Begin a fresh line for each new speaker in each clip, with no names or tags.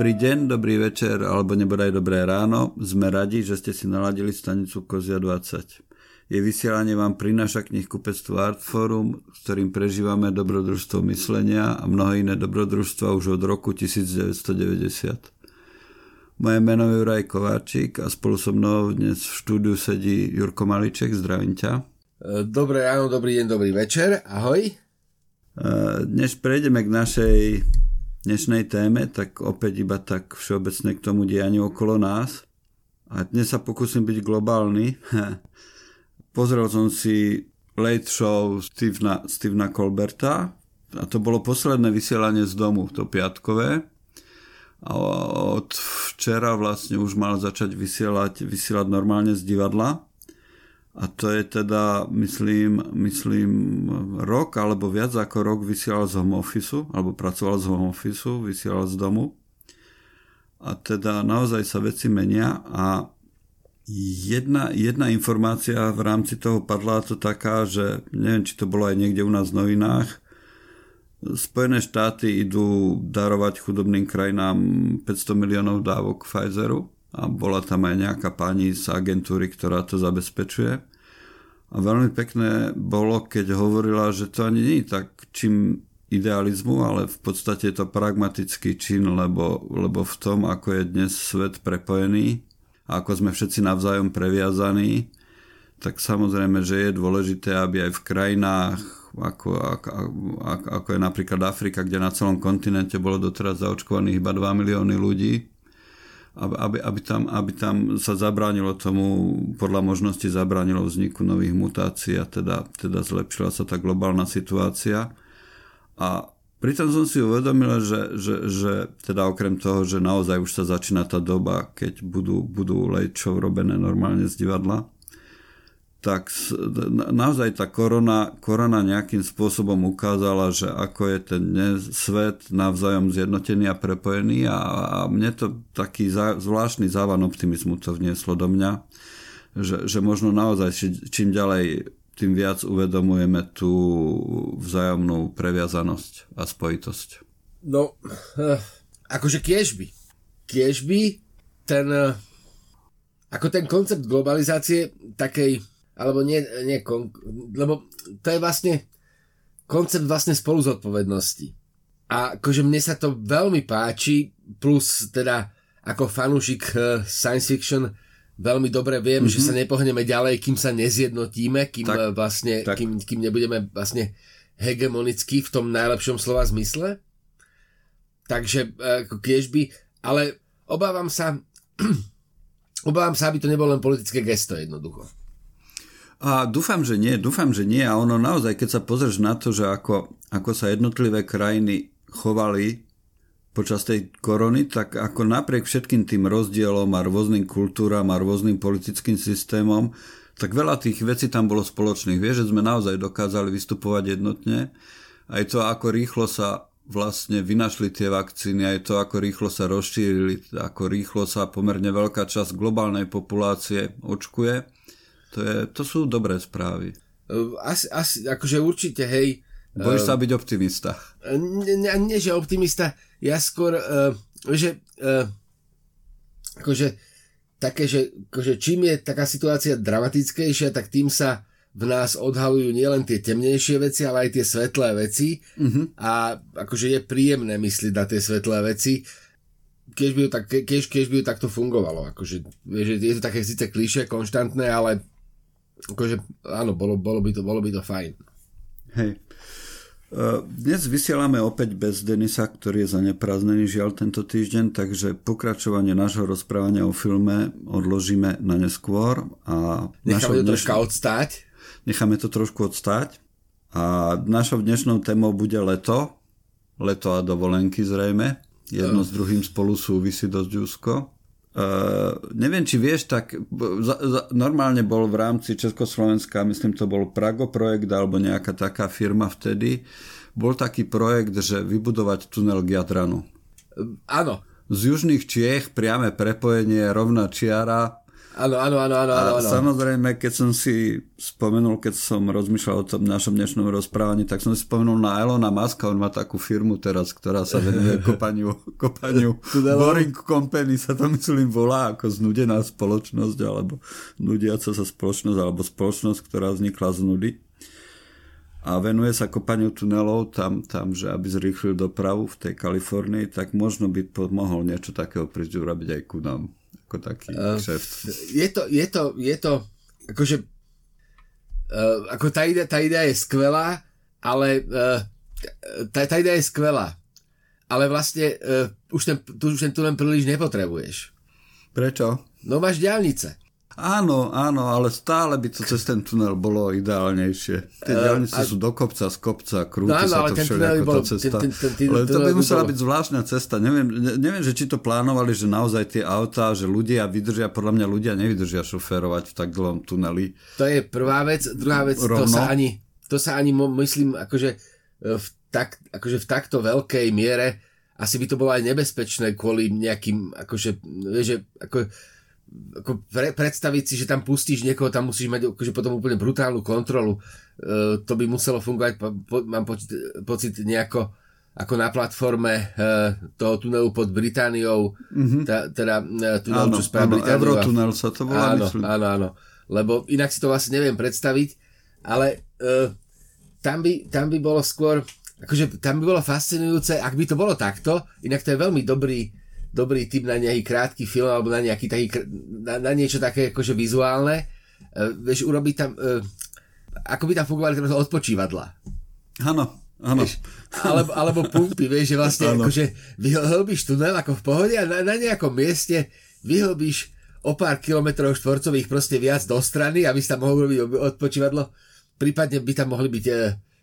Dobrý deň, dobrý večer alebo nebodaj dobré ráno. Sme radi, že ste si naladili stanicu Kozia 20. Je vysielanie vám prináša knihkupectvo Artforum, s ktorým prežívame dobrodružstvo myslenia a mnohé iné dobrodružstva už od roku 1990. Moje meno je Juraj Kováčik a spolu so mnou dnes v štúdiu sedí Jurko Maliček. Zdravím ťa.
Dobré ráno, dobrý deň, dobrý večer. Ahoj.
Dnes prejdeme k našej dnešnej téme, tak opäť iba tak všeobecne k tomu dianiu okolo nás. A dnes sa pokúsim byť globálny. Pozrel som si Late Show Stevena, Stevena Colberta a to bolo posledné vysielanie z domu, to piatkové. A od včera vlastne už mal začať vysielať, vysielať normálne z divadla. A to je teda, myslím, myslím, rok alebo viac ako rok vysielal z home office, alebo pracoval z home office, vysielal z domu. A teda naozaj sa veci menia a jedna, jedna informácia v rámci toho padla to taká, že neviem, či to bolo aj niekde u nás v novinách, Spojené štáty idú darovať chudobným krajinám 500 miliónov dávok Pfizeru a bola tam aj nejaká pani z agentúry, ktorá to zabezpečuje. A veľmi pekné bolo, keď hovorila, že to ani nie je tak čím idealizmu, ale v podstate je to pragmatický čin, lebo, lebo v tom, ako je dnes svet prepojený a ako sme všetci navzájom previazaní, tak samozrejme, že je dôležité, aby aj v krajinách, ako, ako, ako, ako je napríklad Afrika, kde na celom kontinente bolo doteraz zaočkovaných iba 2 milióny ľudí, aby, aby, tam, aby tam sa zabránilo tomu, podľa možnosti zabránilo vzniku nových mutácií a teda, teda zlepšila sa tá globálna situácia. A pritom som si uvedomil, že, že, že teda okrem toho, že naozaj už sa začína tá doba, keď budú, budú lejčov robené normálne z divadla, tak naozaj tá korona, korona nejakým spôsobom ukázala, že ako je ten svet navzájom zjednotený a prepojený a, a mne to taký za, zvláštny závan optimizmu to vnieslo do mňa, že, že možno naozaj čím ďalej tým viac uvedomujeme tú vzájomnú previazanosť a spojitosť.
No, eh, akože kiežby. Kiežby ten, eh, ako ten koncept globalizácie takej alebo nie, nie lebo to je vlastne koncept vlastne spolu zodpovednosti. A akože mne sa to veľmi páči, plus teda ako fanúšik eh, science fiction veľmi dobre viem, mm-hmm. že sa nepohneme ďalej, kým sa nezjednotíme, kým tak, eh, vlastne, tak. Kým, kým nebudeme vlastne hegemonickí v tom najlepšom slova zmysle. Takže eh, ako by, ale obávam sa, obávam sa, aby to nebolo len politické gesto jednoducho.
A dúfam, že nie, dúfam, že nie. A ono naozaj, keď sa pozrieš na to, že ako, ako sa jednotlivé krajiny chovali počas tej korony, tak ako napriek všetkým tým rozdielom a rôznym kultúram a rôznym politickým systémom, tak veľa tých vecí tam bolo spoločných. Vieš, že sme naozaj dokázali vystupovať jednotne. Aj to, ako rýchlo sa vlastne vynašli tie vakcíny, aj to, ako rýchlo sa rozšírili, ako rýchlo sa pomerne veľká časť globálnej populácie očkuje to, je, to sú dobré správy.
Asi, asi, akože určite, hej.
Bojíš sa byť optimista?
Nie, nie, nie že optimista, ja skôr, uh, že uh, akože také, že akože čím je taká situácia dramatickejšia, tak tým sa v nás odhalujú nielen tie temnejšie veci, ale aj tie svetlé veci uh-huh. a akože je príjemné myslieť na tie svetlé veci keď by, tak, keď, keď by takto fungovalo. Akože, že je to také síce kliše, konštantné, ale akože áno, bolo, bolo, by to, bolo by to fajn.
Hej. Uh, dnes vysielame opäť bez Denisa, ktorý je zaneprázdnený žiaľ tento týždeň, takže pokračovanie nášho rozprávania o filme odložíme na neskôr. A
necháme to dnešnou... troška odstáť.
Necháme to trošku odstáť. A našou dnešnou témou bude leto. Leto a dovolenky zrejme. Jedno uh. s druhým spolu súvisí dosť úzko. Uh, neviem, či vieš, tak za, za, normálne bol v rámci Československa, myslím, to bol Prago projekt alebo nejaká taká firma vtedy, bol taký projekt, že vybudovať tunel k Jadranu.
Áno.
Z južných Čiech priame prepojenie, rovná čiara,
Áno, áno, áno, áno, áno.
A samozrejme, keď som si spomenul, keď som rozmýšľal o tom našom dnešnom rozprávaní, tak som si spomenul na Elona Muska, on má takú firmu teraz, ktorá sa venuje kopaniu, kopaniu Boring Company sa to myslím volá ako znudená spoločnosť, alebo nudiaca sa spoločnosť, alebo spoločnosť, ktorá vznikla z nudy. A venuje sa kopaniu tunelov tam, tam, že aby zrýchlil dopravu v tej Kalifornii, tak možno by pomohol niečo takého prísť urobiť aj ku nám, ako taký uh,
Je to, je to, je to, akože, uh, ako tá idea, tá idea je skvelá, ale uh, tá, tá idea je skvelá, ale vlastne uh, už ten, tu už ten tunel príliš nepotrebuješ.
Prečo?
No máš diálnice.
Áno, áno, ale stále by to cez ten tunel bolo ideálnejšie. Tie uh, diálnice a... sú do kopca, z kopca, krúti no, sa to všelijako tá cesta. Ten, ten, ten, ale to by musela byť zvláštna cesta. Neviem, neviem, že či to plánovali, že naozaj tie autá, že ľudia vydržia, podľa mňa ľudia nevydržia šoférovať v tak dlhom tuneli.
To je prvá vec. Druhá vec, Rovno. to sa ani, to sa ani myslím, akože e, v, tak, akože v takto veľkej miere asi by to bolo aj nebezpečné kvôli nejakým, akože, že, ako, ako pre, predstaviť si, že tam pustíš niekoho, tam musíš mať akože potom úplne brutálnu kontrolu. E, to by muselo fungovať, po, po, mám pocit, pocit nejako ako na platforme e, toho tunelu pod Britániou, mm-hmm. tá, teda e, tunel, áno, čo Britániu.
Eurotunel sa to volá,
áno, myslím. Áno, áno, lebo inak si to vlastne neviem predstaviť, ale e, tam, by, tam by bolo skôr, akože tam by bolo fascinujúce, ak by to bolo takto, inak to je veľmi dobrý dobrý typ na nejaký krátky film alebo na, nejaký taký, na, na niečo také akože vizuálne. Uh, vieš, urobiť tam, uh, ako by tam fungovali tam odpočívadla.
Áno, áno.
alebo, alebo pumpy, vieš, že vlastne ano. akože vyhlbíš tunel ako v pohode a na, na nejakom mieste vyhlbíš o pár kilometrov štvorcových proste viac do strany, aby sa tam mohol robiť odpočívadlo. Prípadne by tam mohli byť e,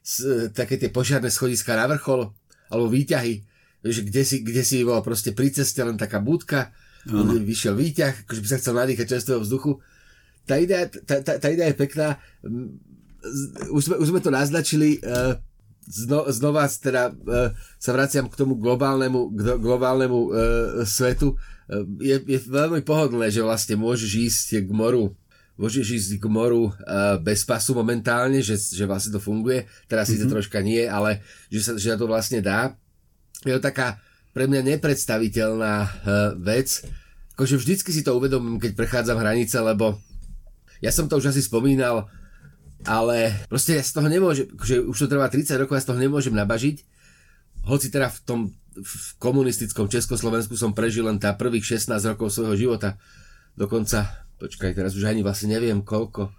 s, také tie požiarné schodiska na vrchol alebo výťahy že kde si, kde si bol proste pri ceste len taká budka, ano. vyšiel výťah, akože by sa chcel nadýchať čerstvého vzduchu. Tá idea, tá, tá, tá idea je pekná. Už sme, už sme to naznačili, uh, zno, znova teda uh, sa vraciam k tomu globálnemu, k globálnemu uh, svetu. Je, je veľmi pohodlné, že vlastne môžeš ísť k moru môžeš ísť k moru bez pasu momentálne, že, že vlastne to funguje. Teraz mm-hmm. síce troška nie, ale že sa, že to vlastne dá je to taká pre mňa nepredstaviteľná uh, vec. Akože vždycky si to uvedomím, keď prechádzam hranice, lebo ja som to už asi spomínal, ale proste ja z toho nemôžem, akože už to trvá 30 rokov, ja z toho nemôžem nabažiť. Hoci teda v tom v komunistickom Československu som prežil len tá prvých 16 rokov svojho života. Dokonca, počkaj, teraz už ani vlastne neviem koľko.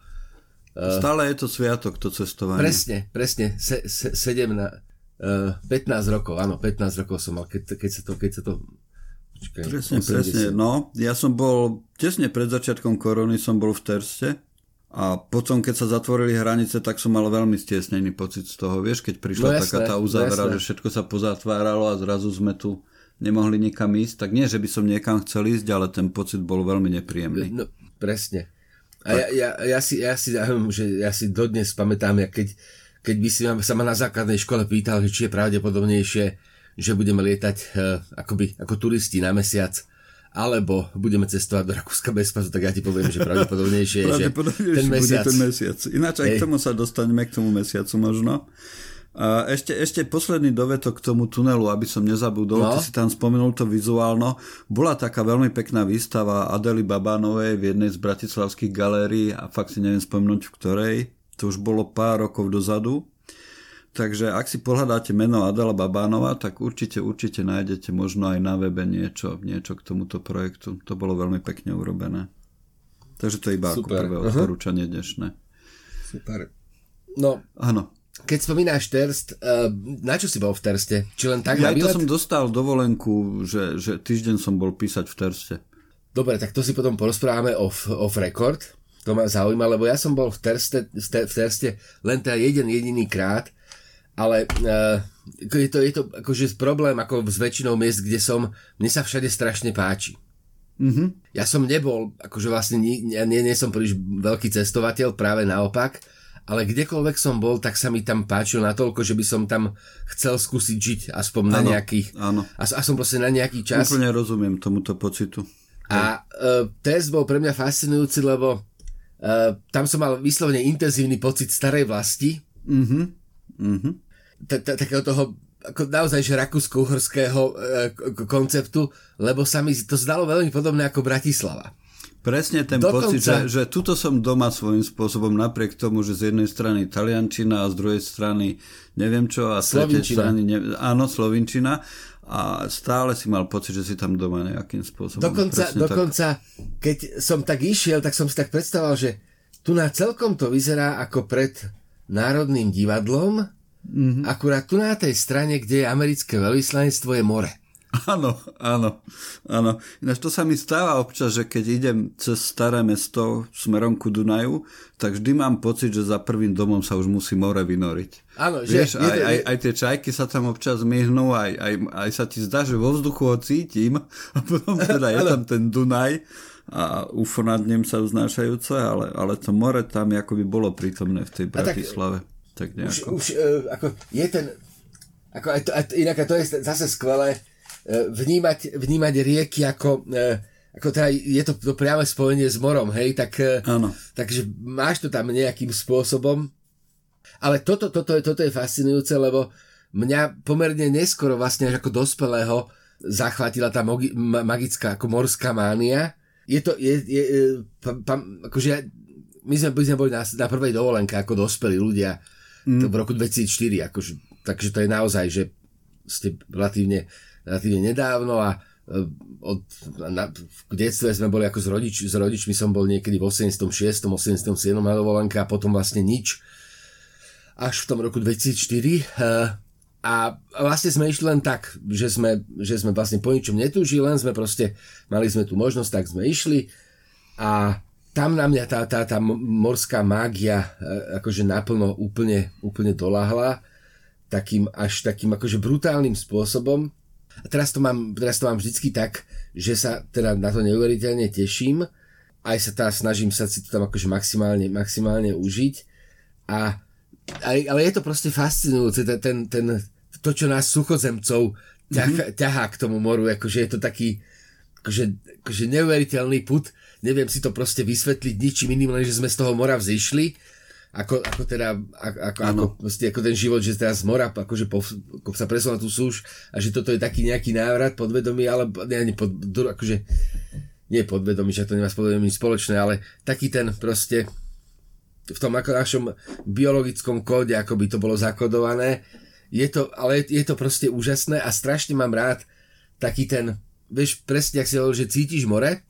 Stále je to sviatok, to cestovanie.
Presne, presne. Se, se, sedem na, 15 eh, rokov, áno, 15 rokov som mal, keď, keď sa to, keď sa to
Počkaj, presne, 80. presne, no, ja som bol, tesne pred začiatkom korony som bol v Terste a potom, keď sa zatvorili hranice, tak som mal veľmi stiesnený pocit z toho, vieš, keď prišla no, jasné, taká tá uzávera, že všetko sa pozatváralo a zrazu sme tu nemohli nikam ísť, tak nie, že by som niekam chcel ísť, ale ten pocit bol veľmi nepríjemný.
No, presne. A ja, ja, ja, si, ja, si, ja, že ja si dodnes pamätám, ja keď, keď by si sa ma na základnej škole pýtal, či je pravdepodobnejšie, že budeme lietať uh, akoby, ako turisti na mesiac, alebo budeme cestovať do Rakúska bez pasu, tak ja ti poviem, že pravdepodobnejšie je, že ten mesiac.
ten mesiac. Ináč aj k tomu sa dostaneme, k tomu mesiacu možno. A ešte, ešte posledný dovetok k tomu tunelu, aby som nezabudol, no. ty si tam spomenul to vizuálno. Bola taká veľmi pekná výstava Adely Babánovej v jednej z bratislavských galérií a fakt si neviem spomenúť v ktorej to už bolo pár rokov dozadu. Takže ak si pohľadáte meno Adela Babánova, tak určite, určite nájdete možno aj na webe niečo, niečo k tomuto projektu. To bolo veľmi pekne urobené. Takže to je iba Super. ako prvé odporúčanie uh-huh. dnešné.
Super. No,
Áno.
Keď spomínáš Terst, uh, na čo si bol v Terste? Či len tak
ja to som dostal dovolenku, že, že týždeň som bol písať v Terste.
Dobre, tak to si potom porozprávame off, off record. To ma zaujíma, lebo ja som bol v Terste, v Terste len teda jeden jediný krát, ale uh, je to, je to akože problém ako s väčšinou miest, kde som, mne sa všade strašne páči. Mm-hmm. Ja som nebol, akože vlastne nie, nie, nie som príliš veľký cestovateľ, práve naopak, ale kdekoľvek som bol, tak sa mi tam páčilo natoľko, že by som tam chcel skúsiť žiť aspoň na ano, nejaký...
Áno.
A, a som proste na nejaký čas.
Úplne rozumiem tomuto pocitu.
A uh, test bol pre mňa fascinujúci, lebo uh, tam som mal vyslovene intenzívny pocit starej vlasti.
Mhm. Mhm.
Takého toho ako naozaj že rakúsko-uhorského e, konceptu, lebo sa mi to zdalo veľmi podobné ako Bratislava.
Presne ten Dokonca... pocit, že, že tuto som doma svojím spôsobom, napriek tomu, že z jednej strany taliančina a z druhej strany neviem čo a z tretej strany, ne, áno, slovinčina a stále si mal pocit, že si tam doma nejakým spôsobom.
Dokonca, dokonca tak... keď som tak išiel, tak som si tak predstavoval, že tu na celkom to vyzerá ako pred Národným divadlom, mm-hmm. akurát tu na tej strane, kde je americké veľvyslanectvo, je more.
Áno, áno, áno. Ináč to sa mi stáva občas, že keď idem cez staré mesto smerom ku Dunaju, tak vždy mám pocit, že za prvým domom sa už musí more vynoriť.
Áno,
Vieš, že... Aj, aj, aj tie čajky sa tam občas myhnú, aj, aj, aj sa ti zdá, že vo vzduchu ho cítim a potom teda je tam ten Dunaj a UFO nad ním sa vznášajúce, ale, ale to more tam akoby bolo prítomné v tej Bratislave. Tak, tak
už, už uh, ako je ten ako aj to, aj, inak to je zase skvelé, E, vnímať, vnímať rieky ako, e, ako teda je to, to priame spojenie s morom, hej, tak, e,
Áno.
takže máš to tam nejakým spôsobom. Ale toto, toto, toto je fascinujúce, lebo mňa pomerne neskoro vlastne až ako dospelého zachvátila tá mogi, ma, magická ako morská mánia. Je to, je, je, pa, pa, akože my sme, my sme boli na, na prvej dovolenke ako dospelí ľudia mm. v roku 2004, akože, takže to je naozaj, že ste relatívne relatívne nedávno a e, od, na, v detstve sme boli ako s, rodič, s rodičmi, som bol niekedy v 86. 87. na dovolenke a potom vlastne nič až v tom roku 2004 e, a vlastne sme išli len tak, že sme, že sme vlastne po ničom netúžili, len sme proste, mali sme tú možnosť, tak sme išli a tam na mňa tá, tá, tá morská mágia e, akože naplno úplne, úplne doláhla takým až takým akože brutálnym spôsobom a teraz to mám, teraz to mám vždycky tak, že sa teda na to neuveriteľne teším, aj sa teda snažím sa si to tam akože maximálne, maximálne užiť. A aj, ale je to proste fascinujúce, ten, ten, ten, to, čo nás suchozemcov ťah, mm-hmm. ťahá k tomu moru, akože je to taký akože, akože neuveriteľný put, neviem si to proste vysvetliť ničím iným, len že sme z toho mora vzýšli ako, ako teda, ako, ako, ako, proste, ako ten život, že teraz z mora akože po, ako sa presúva tú súž a že toto je taký nejaký návrat podvedomý, ale nie, nie, pod, akože, nie podvedomý, že to nemá s podvedomím spoločné, ale taký ten proste v tom ako našom biologickom kóde, ako by to bolo zakodované, je to, ale je to proste úžasné a strašne mám rád taký ten, vieš, presne, ak si hovoril, že cítiš more,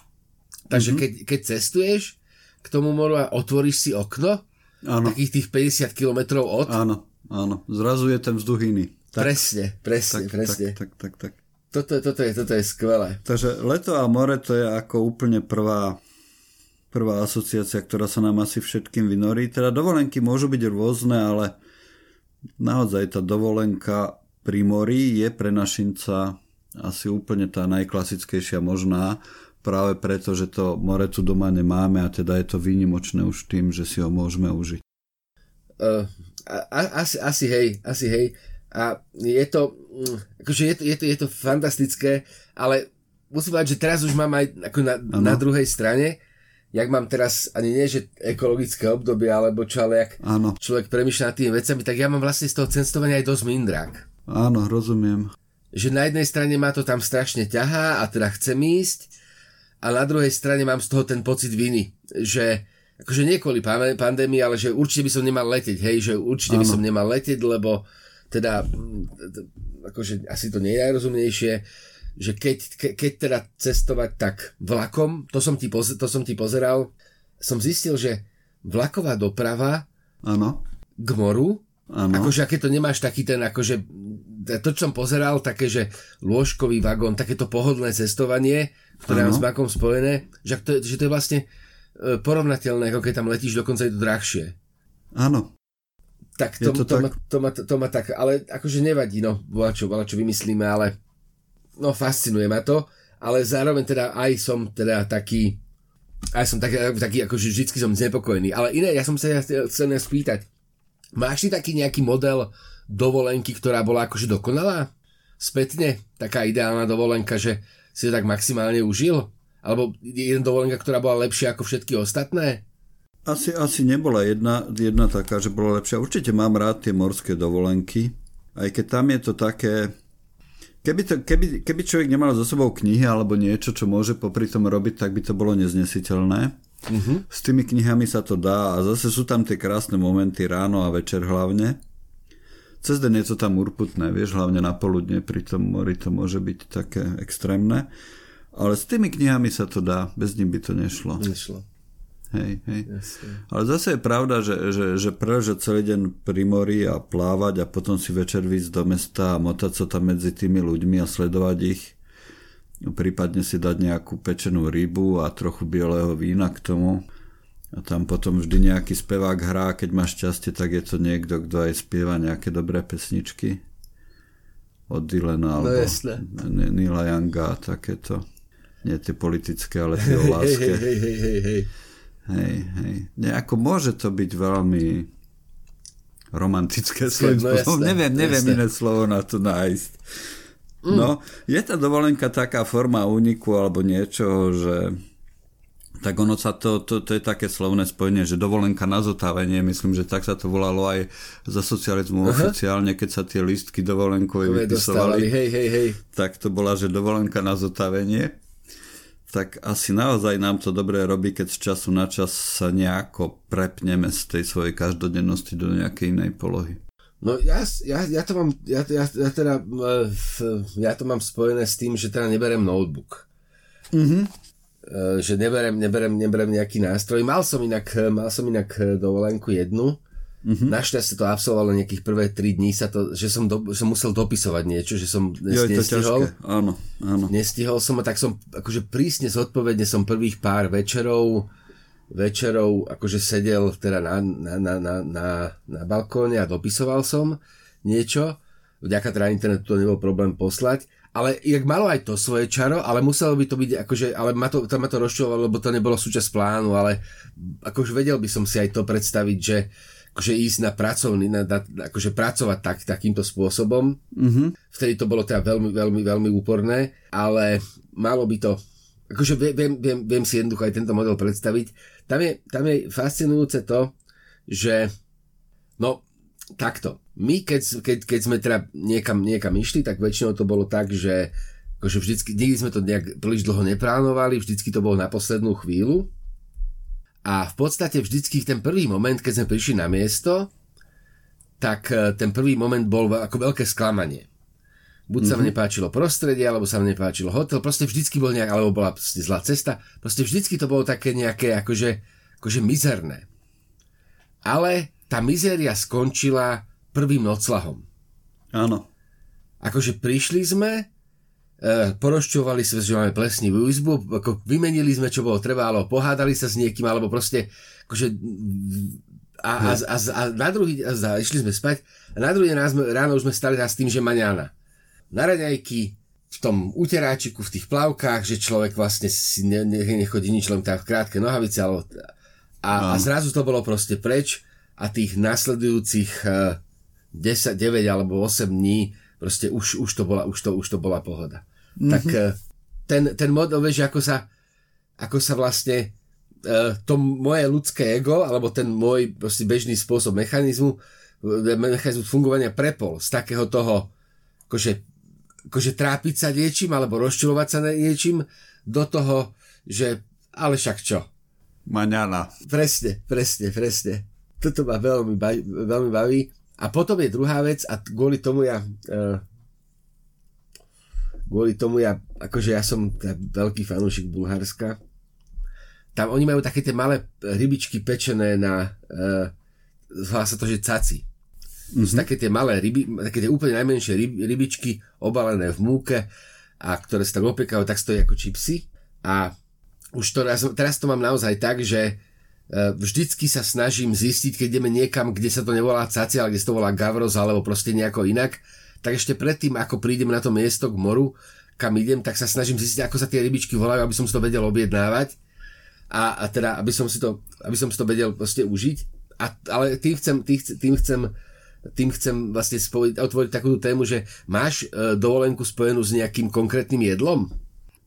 takže mm-hmm. keď, keď cestuješ k tomu moru a otvoríš si okno, Áno. Takých tých 50 kilometrov od.
Áno, áno. Zrazu je ten vzduch iný.
Tak, presne, presne,
tak,
presne.
Tak, tak, tak, tak.
Toto, toto, je, toto je skvelé.
Takže leto a more to je ako úplne prvá prvá asociácia, ktorá sa nám asi všetkým vynorí. Teda dovolenky môžu byť rôzne, ale naozaj tá dovolenka pri mori je pre našinca asi úplne tá najklasickejšia možná práve preto, že to more tu doma nemáme a teda je to výnimočné už tým, že si ho môžeme užiť.
Uh, a, asi, asi hej, asi hej. A je to, mm, akože je to, je to, je to fantastické, ale musím povedať, že teraz už mám aj ako na, na druhej strane, jak mám teraz ani nie, že ekologické obdobie, alebo čo, ale jak ano. človek premyšľa nad tými vecami, tak ja mám vlastne z toho cestovania aj dosť mindrák.
Áno, rozumiem.
Že na jednej strane ma to tam strašne ťahá a teda chcem ísť, a na druhej strane mám z toho ten pocit viny, že akože nie kvôli pandémii, ale že určite by som nemal letieť, hej, že určite ano. by som nemal letieť, lebo teda akože asi to nie je najrozumnejšie, že keď, ke, keď teda cestovať tak vlakom, to som ti, poz, to som ti pozeral, som zistil, že vlaková doprava
ano.
k moru, ano. akože aké to nemáš taký ten, akože to, čo som pozeral, také, že lôžkový vagón, takéto pohodlné cestovanie, ktoré mám s bakom spojené, že to, že to je vlastne e, porovnateľné, ako keď tam letíš, dokonca je to drahšie.
Áno.
Tak to, to, to, tak? Ma, to, ma, to ma tak, ale akože nevadí, no, bola čo, bola čo vymyslíme, ale no fascinuje ma to, ale zároveň teda aj som teda taký, aj som taký, taký akože vždycky som znepokojený, ale iné, ja som sa chcel spýtať, máš si taký nejaký model dovolenky, ktorá bola akože dokonalá? Spätne, taká ideálna dovolenka, že si to tak maximálne užil? Alebo jedna dovolenka, ktorá bola lepšia ako všetky ostatné?
Asi, asi nebola jedna, jedna taká, že bola lepšia. Určite mám rád tie morské dovolenky, aj keď tam je to také... Keby, to, keby, keby človek nemal so sebou knihy alebo niečo, čo môže popri tom robiť, tak by to bolo neznesiteľné. Uh-huh. S tými knihami sa to dá a zase sú tam tie krásne momenty ráno a večer hlavne. Cez deň je to tam urputné, vieš, hlavne na poludne pri tom mori to môže byť také extrémne. Ale s tými knihami sa to dá, bez nich by to nešlo.
Nešlo.
Hej, hej. Jasne. Ale zase je pravda, že, že, že preležať celý deň pri mori a plávať a potom si večer výjsť do mesta a motať sa tam medzi tými ľuďmi a sledovať ich, prípadne si dať nejakú pečenú rybu a trochu bieleho vína k tomu. A tam potom vždy nejaký spevák hrá, keď máš šťastie, tak je to niekto, kto aj spieva nejaké dobré pesničky od Dylana
no,
alebo
no,
Nila Younga a takéto. Nie tie politické, ale tie o láske.
Hej, hej, hej, hej, hej.
Hej, hej. Nejako môže to byť veľmi romantické svojím no, spôsobom. Jasné, neviem, neviem jasné. iné slovo na to nájsť. Mm. No, je tá dovolenka taká forma úniku alebo niečo, že tak ono sa to, to, to je také slovné spojenie, že dovolenka na zotávenie, myslím, že tak sa to volalo aj za socializmu Aha. oficiálne, keď sa tie listky dovolenkové vypisovali.
Hej, hej, hej.
Tak to bola, že dovolenka na zotávenie tak asi naozaj nám to dobre robí, keď z času na čas sa nejako prepneme z tej svojej každodennosti do nejakej inej polohy.
No ja, ja, ja to mám, ja, ja, ja teda, ja to mám spojené s tým, že teda neberem notebook. Mm-hmm. Že neberem, neberem, neberem nejaký nástroj. Mal som inak, mal som inak dovolenku jednu, Mm-hmm. Našťastie to absolvovalo nejakých prvé 3 dní, sa to, že som, do, som musel dopisovať niečo, že som jo, nestihol.
Áno, áno.
Nestihol som a tak som akože prísne zodpovedne som prvých pár večerov večerov akože sedel teda na, na, na, na, na, na balkóne a dopisoval som niečo. Vďaka teda internetu to nebol problém poslať. Ale jak malo aj to svoje čaro, ale muselo by to byť akože, ale ma to, to, ma to rozčulovalo, lebo to nebolo súčasť plánu, ale akože vedel by som si aj to predstaviť, že akože ísť na pracovný, na, na, akože pracovať tak, takýmto spôsobom. Mm-hmm. Vtedy to bolo teda veľmi, veľmi, veľmi úporné, ale malo by to, akože viem, viem, viem si jednoducho aj tento model predstaviť. Tam je, tam je fascinujúce to, že no takto, my keď, keď, keď sme teda niekam, niekam išli, tak väčšinou to bolo tak, že akože vždycky, nikdy sme to nejak príliš dlho neplánovali, vždycky to bolo na poslednú chvíľu a v podstate vždycky ten prvý moment, keď sme prišli na miesto, tak e, ten prvý moment bol ako veľké sklamanie. Buď mm-hmm. sa mne mhm. nepáčilo prostredie, alebo sa mne nepáčilo hotel, proste vždycky bol nejak, alebo bola zlá cesta, proste vždycky to bolo také nejaké akože, akože mizerné. Ale tá mizéria skončila prvým noclahom.
Áno.
Akože prišli sme, E, porošťovali sa, že máme plesnivú izbu, ako vymenili sme, čo bolo treba, alebo pohádali sa s niekým, alebo proste akože a, a, a, a na druhý a, a išli sme spať a na druhý ráno, ráno už sme stali s tým, že maňána. Na raňajky, v tom uteráčiku, v tých plavkách, že človek vlastne si ne, ne, nechodí nič, len tak v krátke nohavice, alebo, a, a zrazu to bolo proste preč a tých nasledujúcich uh, 10, 9 alebo 8 dní proste už, už, to, bola, už, to, už to bola pohoda. Mm-hmm. Tak eh, ten, ten model, vieš, ako sa, ako sa vlastne uh, to moje ľudské ego, alebo ten môj proste bežný spôsob mechanizmu, eh, mechanizmu fungovania prepol z takého toho, akože, akože trápiť sa niečím, alebo rozčulovať sa niečím, do toho, že ale však čo?
Maňana.
Presne, presne, presne. Toto ma veľmi baví, veľmi baví. A potom je druhá vec a kvôli tomu ja uh, kvôli tomu ja, akože ja som veľký fanúšik Bulharska. Tam oni majú také tie malé rybičky pečené na uh, volá sa to, že caci. Mm-hmm. Také tie malé ryby, také tie úplne najmenšie ryb, rybičky obalené v múke a ktoré sa tak opiekajú, tak stojí ako čipsy. A už to, teraz, to mám naozaj tak, že E, vždycky sa snažím zistiť, keď ideme niekam, kde sa to nevolá caci, ale kde sa to volá gavros alebo proste nejako inak, tak ešte predtým, ako prídem na to miesto k moru, kam idem, tak sa snažím zistiť, ako sa tie rybičky volajú, aby som si to vedel objednávať a, a teda, aby som, si to, aby som si to vedel proste užiť. A, ale tým chcem, tým, chcem tým chcem vlastne spojiť, otvoriť takú tému, že máš e, dovolenku spojenú s nejakým konkrétnym jedlom?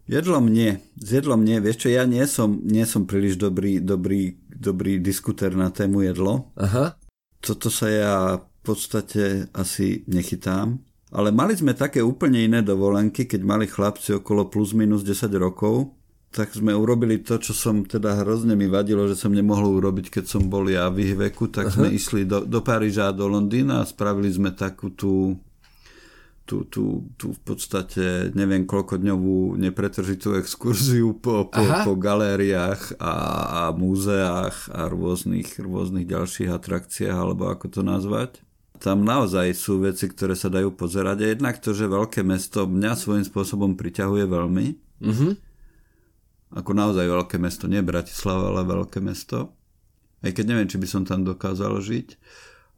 Jedlom nie. S jedlom nie. Vieš čo, ja nie som, nie som príliš dobrý, dobrý, dobrý diskutér na tému jedlo.
Aha.
Toto sa ja v podstate asi nechytám. Ale mali sme také úplne iné dovolenky, keď mali chlapci okolo plus minus 10 rokov, tak sme urobili to, čo som teda hrozne mi vadilo, že som nemohol urobiť, keď som bol ja v ich veku, tak Aha. sme išli do, do Paríža a do Londýna a spravili sme takú tú tú, tú, tú v podstate neviem koľko dňovú nepretržitú exkurziu po, po, po galériách a, a múzeách a rôznych, rôznych ďalších atrakciách, alebo ako to nazvať. Tam naozaj sú veci, ktoré sa dajú pozerať a jednak to, že veľké mesto mňa svojím spôsobom priťahuje veľmi. Mm-hmm. Ako naozaj veľké mesto, nie Bratislava, ale veľké mesto. Aj keď neviem, či by som tam dokázal žiť.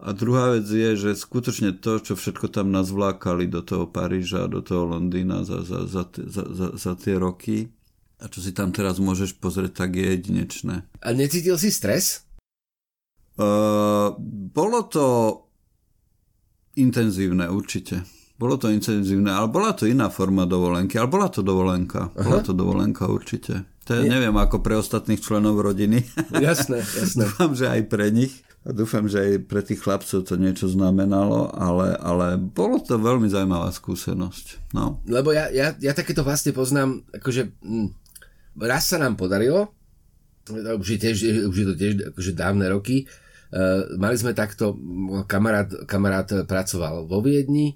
A druhá vec je, že skutočne to, čo všetko tam nazvlákali do toho Paríža, do toho Londýna za, za, za, za, za, za tie roky a čo si tam teraz môžeš pozrieť, tak je jedinečné.
A necítil si stres?
Uh, bolo to intenzívne, určite. Bolo to intenzívne, ale bola to iná forma dovolenky, ale bola to dovolenka. Aha. Bola to dovolenka určite. To je, neviem, ako pre ostatných členov rodiny.
Jasné, jasné.
Dúfam, že aj pre nich. Dúfam, že aj pre tých chlapcov to niečo znamenalo, ale, ale bolo to veľmi zaujímavá skúsenosť. No.
Lebo ja, ja, ja takéto vlastne poznám, akože hm, raz sa nám podarilo, už je, tiež, už je to tiež akože dávne roky, uh, mali sme takto, kamarát, kamarát pracoval vo Viedni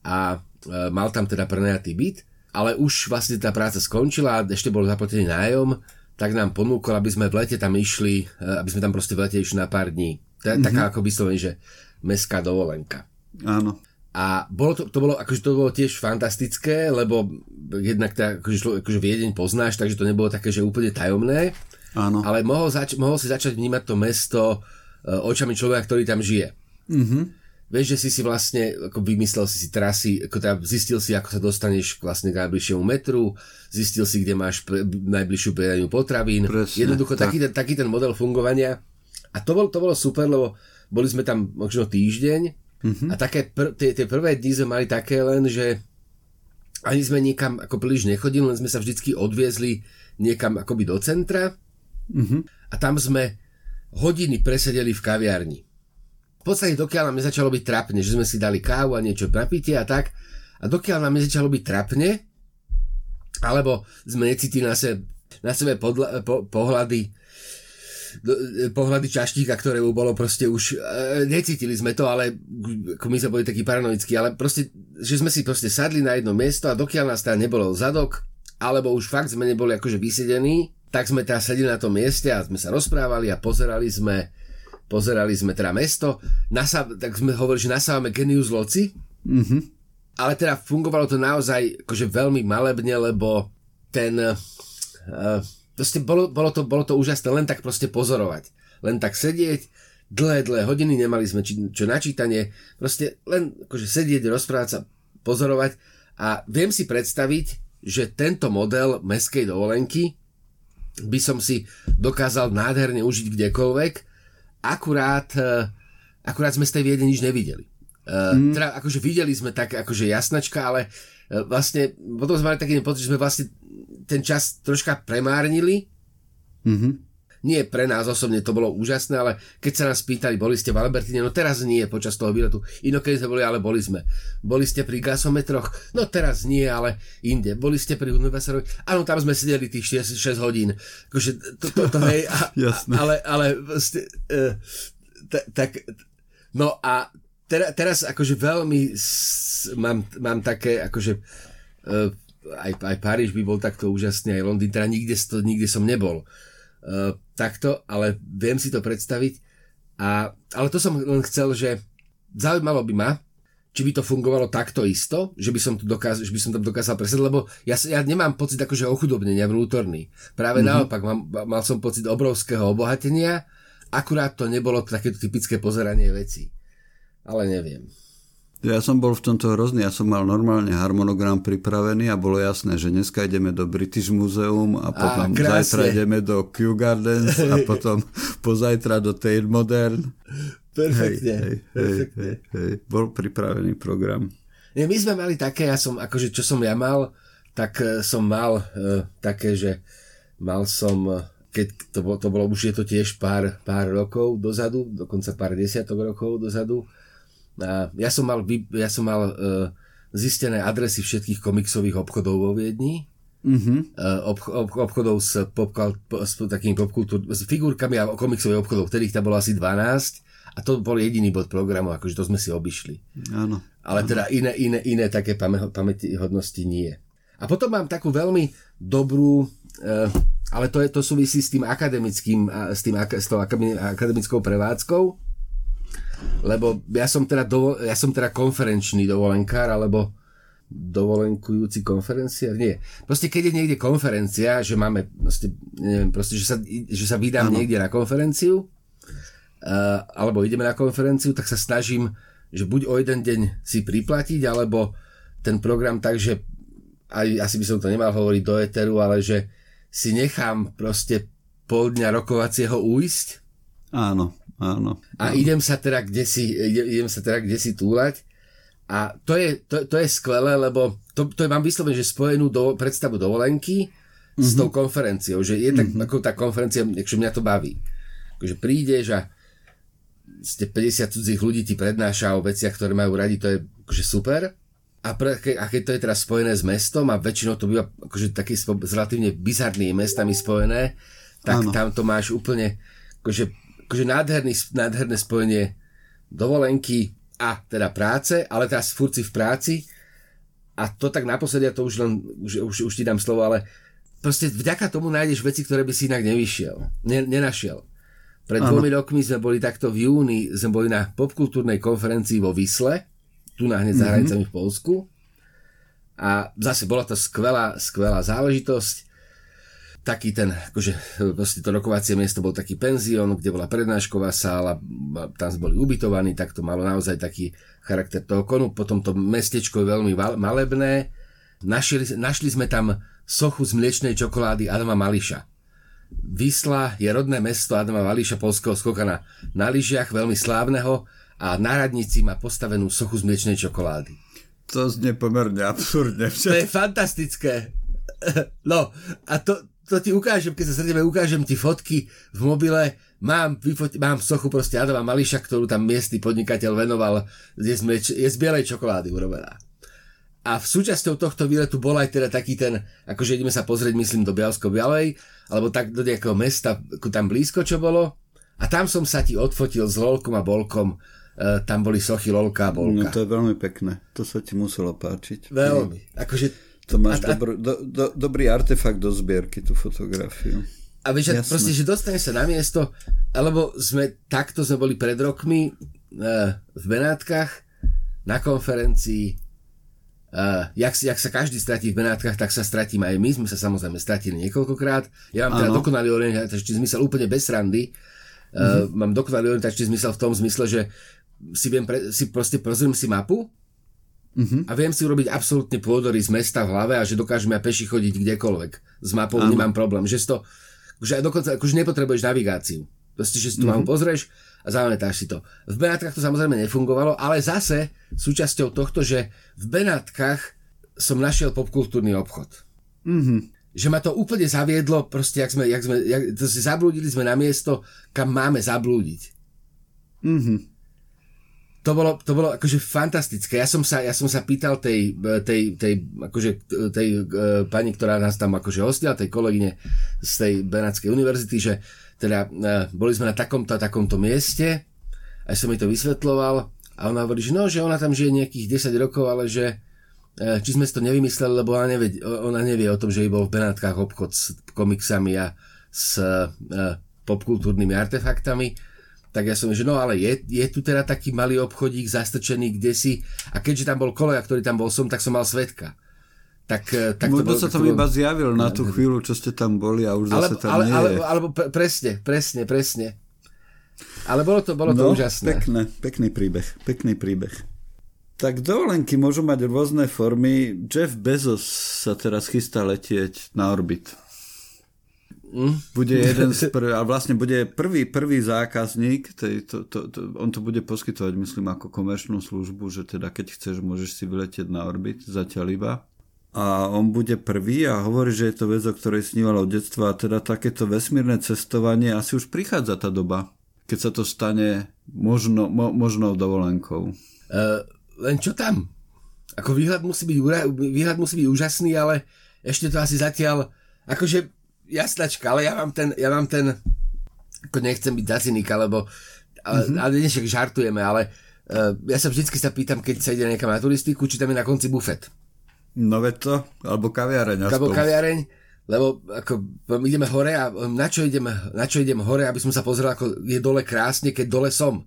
a uh, mal tam teda prenajatý byt, ale už vlastne tá práca skončila a ešte bol zaplatený nájom, tak nám ponúkol, aby sme v lete tam išli, eh, aby sme tam proste v lete išli na pár dní. To je mm-hmm. taká ako vyslovene, že mestská dovolenka.
Áno.
A bolo to, to, bolo, akože to bolo tiež fantastické, lebo jednak tá, akože, akože Viedeň poznáš, takže to nebolo také, že úplne tajomné.
Áno.
Ale mohol, zač- mohol si začať vnímať to mesto uh, očami človeka, ktorý tam žije.
Mm-hmm.
Vieš, že si si vlastne ako vymyslel si si trasy, ako teda zistil si, ako sa dostaneš vlastne k najbližšiemu metru, zistil si, kde máš pre, najbližšiu predajňu potravín. Presne, Jednoducho tak. taký, ten, taký ten model fungovania. A to, bol, to bolo super, lebo boli sme tam možno týždeň mm-hmm. a také pr- tie, tie prvé dni sme mali také len, že ani sme niekam ako príliš nechodili, len sme sa vždycky odviezli niekam akoby do centra mm-hmm. a tam sme hodiny presedeli v kaviarni podstate dokiaľ nám nezačalo byť trapne, že sme si dali kávu a niečo na pitie a tak, a dokiaľ nám nezačalo byť trapne, alebo sme necítili na sebe, na sebe podla, po, pohľady pohľady čaštíka, ktoré mu bolo proste už, e, necítili sme to, ale ako my sme boli takí paranoickí, ale proste, že sme si proste sadli na jedno miesto a dokiaľ nás tam nebolo zadok, alebo už fakt sme neboli akože vysedení, tak sme tam sedeli na tom mieste a sme sa rozprávali a pozerali sme pozerali sme teda mesto, nasa, tak sme hovorili, že nasávame genius loci, mm-hmm. ale teda fungovalo to naozaj akože veľmi malebne, lebo ten uh, proste bolo, bolo, to, bolo to úžasné len tak proste pozorovať, len tak sedieť, dlhé, dlhé hodiny, nemali sme či, čo načítanie, proste len akože sedieť, rozprávať sa, pozorovať. A viem si predstaviť, že tento model meskej dovolenky by som si dokázal nádherne užiť kdekoľvek, akurát, e, akurát sme z tej Viedne nič nevideli. Mm. Teda akože videli sme tak akože jasnačka, ale e, vlastne potom sme mali taký pocit, že sme vlastne ten čas troška premárnili. Mm-hmm nie pre nás osobne to bolo úžasné, ale keď sa nás pýtali, boli ste v Albertine, no teraz nie počas toho výletu. Inokedy sme boli, ale boli sme. Boli ste pri gasometroch? No teraz nie, ale inde. Boli ste pri Universárovi? Áno, tam sme sedeli tých 6, 6 hodín. Akože to, to, to hej, a,
Jasné.
ale, ale ste, uh, tak, no a teraz, teraz akože veľmi s, mám, mám také akože uh, aj, aj Paríž by bol takto úžasný, aj Londýn, teda nikde, nikde som nebol. Uh, takto, ale viem si to predstaviť. A, ale to som len chcel, že zaujímalo by ma, či by to fungovalo takto isto, že by som, to dokázal, že by som tam dokázal presať, lebo ja, ja nemám pocit akože ochudobnenia vnútorný. Práve mm-hmm. naopak, mám, mal som pocit obrovského obohatenia, akurát to nebolo takéto typické pozeranie vecí. Ale neviem.
Ja som bol v tomto hrozný, ja som mal normálne harmonogram pripravený a bolo jasné, že dneska ideme do British Museum a potom a, zajtra ideme do Kew Gardens a potom pozajtra do Tate Modern.
Perfektne.
Hej, hej, perfektne. Hej, hej, bol pripravený program.
Nie, my sme mali také, ja som, akože čo som ja mal, tak e, som mal uh, také, že mal som, keď to bolo, to bolo už je to tiež pár, pár rokov dozadu, dokonca pár desiatok rokov dozadu, ja som mal, ja som mal uh, zistené adresy všetkých komiksových obchodov vo Viedni, mm-hmm. uh, ob, ob, obchodov s, pop, s takými popkultúr, s figurkami a komiksových obchodov, ktorých tam bolo asi 12 a to bol jediný bod programu, akože to sme si obišli.
Áno.
Ale
áno.
teda iné, iné, iné také pamätihodnosti nie. A potom mám takú veľmi dobrú, uh, ale to, je, to súvisí s tým akademickým, s, tým, s tou akademickou prevádzkou, lebo ja som teda, dovo, ja som teda konferenčný dovolenkár, alebo dovolenkujúci konferencia? Nie. Proste keď je niekde konferencia, že máme, proste, neviem, proste, že sa, že sa vydám ano. niekde na konferenciu, uh, alebo ideme na konferenciu, tak sa snažím, že buď o jeden deň si priplatiť, alebo ten program tak, že aj, asi by som to nemal hovoriť do eteru, ale že si nechám proste pol dňa rokovacieho újsť.
Áno. Áno.
A idem sa teda kde si, idem sa teda kde si túlať. A to je, to, to je skvelé, lebo to, to je, mám vyslovene, že spojenú do, predstavu dovolenky mm-hmm. s mhm. tou konferenciou, že je tak, mm-hmm. ako tá konferencia, že mňa to baví. Akože prídeš a ste 50 cudzích ľudí ti prednáša o veciach, ktoré majú radi, to je akože super. A, pre, a keď to je teraz spojené s mestom a väčšinou to býva akože taký s relatívne bizarnými mestami spojené, tak Áno. tam to máš úplne akože akože nádherný, nádherné spojenie dovolenky a teda práce, ale teraz furt si v práci a to tak naposledy, to už len, už, už, už ti dám slovo, ale proste vďaka tomu nájdeš veci, ktoré by si inak nevyšiel, ne, nenašiel. Pred ano. dvomi rokmi sme boli takto v júni, sme boli na popkultúrnej konferencii vo Vysle, tu na hneď mm-hmm. za hranicami v Polsku. A zase bola to skvelá, skvelá záležitosť taký ten, akože proste to rokovacie miesto bol taký penzión, kde bola prednášková sála, tam sme boli ubytovaní, tak to malo naozaj taký charakter toho konu. Potom to mestečko je veľmi malebné. Našli, našli sme tam sochu z mliečnej čokolády Adama Mališa. Vysla je rodné mesto Adama Mališa, polského skokana na lyžiach, veľmi slávneho a na radnici má postavenú sochu z mliečnej čokolády.
To znie pomerne absurdne.
To je fantastické. No, a to, to ti ukážem, keď sa stretneme, ukážem ti fotky v mobile, mám, vyfoti, mám sochu proste Adama Mališa, ktorú tam miestny podnikateľ venoval, je z, mleč, je z bielej čokolády urobená. A v súčasťou tohto výletu bol aj teda taký ten, akože ideme sa pozrieť, myslím, do bialsko bialej alebo tak do nejakého mesta, tam blízko, čo bolo. A tam som sa ti odfotil s Lolkom a Bolkom, e, tam boli sochy Lolka a Bolka.
No to je veľmi pekné, to sa ti muselo páčiť.
Veľmi, akože
to máš a, dobrý, do, do, dobrý artefakt do zbierky, tú fotografiu.
A vieš, Jasné. proste, že dostane sa na miesto, alebo sme, takto sme boli pred rokmi uh, v Benátkach na konferencii uh, jak, jak sa každý stratí v Benátkach, tak sa stratím aj my, sme sa samozrejme stratili niekoľkokrát. Ja mám teda ano. dokonalý orientačný zmysel úplne bez randy. Uh, mm-hmm. Mám dokonalý orientačný zmysel v tom zmysle, že si, viem pre, si proste pozriem si mapu Uh-huh. A viem si urobiť absolútne pôdory z mesta v hlave a že dokážem ja peši chodiť kdekoľvek. S mapou Áno. nemám problém. Že, to, že dokonca akože nepotrebuješ navigáciu. Proste, že si tu uh-huh. mapu pozrieš a zametáš si to. V Benátkach to samozrejme nefungovalo, ale zase súčasťou tohto, že v Benátkach som našiel popkultúrny obchod. Uh-huh. Že ma to úplne zaviedlo, proste, jak sme, jak sme, jak, to si zablúdili sme na miesto, kam máme zablúdiť. Uh-huh to bolo, to bolo akože fantastické. Ja som sa, ja som sa pýtal tej, tej, tej, akože, tej uh, pani, ktorá nás tam akože hostila, tej kolegyne z tej Benátskej univerzity, že teda uh, boli sme na takomto a takomto mieste, aj som jej to vysvetloval a ona hovorí, že no, že ona tam žije nejakých 10 rokov, ale že uh, či sme si to nevymysleli, lebo ona nevie, ona nevie o tom, že jej bol v Benátkach obchod s komiksami a s uh, popkultúrnymi artefaktami tak ja som, že no ale je, je tu teda taký malý obchodík zastrčený kde si a keďže tam bol kolega, ktorý tam bol som, tak som mal svetka. Tak, eh, tak
Možno sa tam iba zjavil na tú chvíľu, čo ste tam boli a už ale, zase tam
ale,
nie
ale, je. Alebo presne, presne, presne. Ale bolo to, bolo
no,
to úžasné.
Pekné, pekný príbeh, pekný príbeh. Tak dovolenky môžu mať rôzne formy. Jeff Bezos sa teraz chystá letieť na orbit. Bude jeden z prv, a vlastne bude prvý, prvý zákazník, tej, to, to, to, on to bude poskytovať, myslím, ako komerčnú službu, že teda keď chceš, môžeš si vyletieť na orbit, zatiaľ iba. a on bude prvý a hovorí, že je to vec, o ktorej snívalo od detstva a teda takéto vesmírne cestovanie asi už prichádza tá doba, keď sa to stane možno, mo, možnou dovolenkou.
Uh, len čo tam? Ako výhľad musí, byť, výhľad musí byť úžasný, ale ešte to asi zatiaľ, akože jasnačka, ale ja mám ten, ja mám ten, ako nechcem byť za cynika, lebo, ale, mm-hmm. ale dnes žartujeme, ale uh, ja sa vždycky sa pýtam, keď sa ide niekam na turistiku, či tam je na konci bufet.
No veď to, alebo kaviareň.
Alebo kaviareň, lebo ako ideme hore a na čo ideme, na čo idem hore, aby som sa pozrel, ako je dole krásne, keď dole som.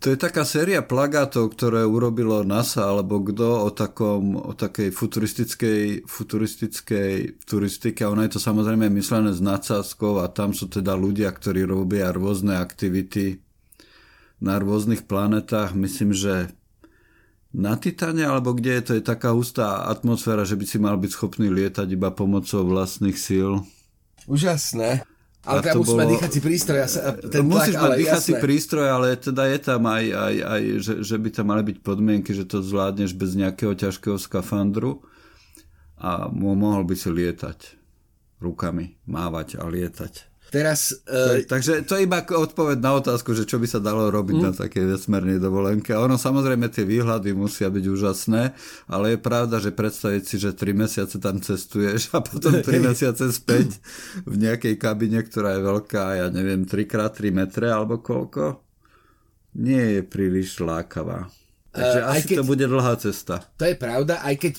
To je taká séria plagátov, ktoré urobilo NASA alebo kto o, takom, o takej futuristickej, futuristickej turistike. Ono je to samozrejme myslené s nadsázkou a tam sú teda ľudia, ktorí robia rôzne aktivity na rôznych planetách. Myslím, že na Titane, alebo kde je to je taká hustá atmosféra, že by si mal byť schopný lietať iba pomocou vlastných síl.
Úžasné. Ale tam musí bolo... mať dýchací prístroj. Ten
Musíš tlak, mať dýchací jasné. prístroj, ale teda je tam aj, aj, aj že, že by tam mali byť podmienky, že to zvládneš bez nejakého ťažkého skafandru a mohol by si lietať rukami, mávať a lietať.
Teraz, uh...
Takže to je iba odpoveď na otázku, že čo by sa dalo robiť hmm. na takej vesmernej dovolenke. Ono samozrejme tie výhľady musia byť úžasné, ale je pravda, že predstaviť si, že 3 mesiace tam cestuješ a potom 3 mesiace späť v nejakej kabine, ktorá je veľká, ja neviem, 3x3 metre alebo koľko, nie je príliš lákavá. Takže uh, asi keď, to bude dlhá cesta.
To je pravda, aj keď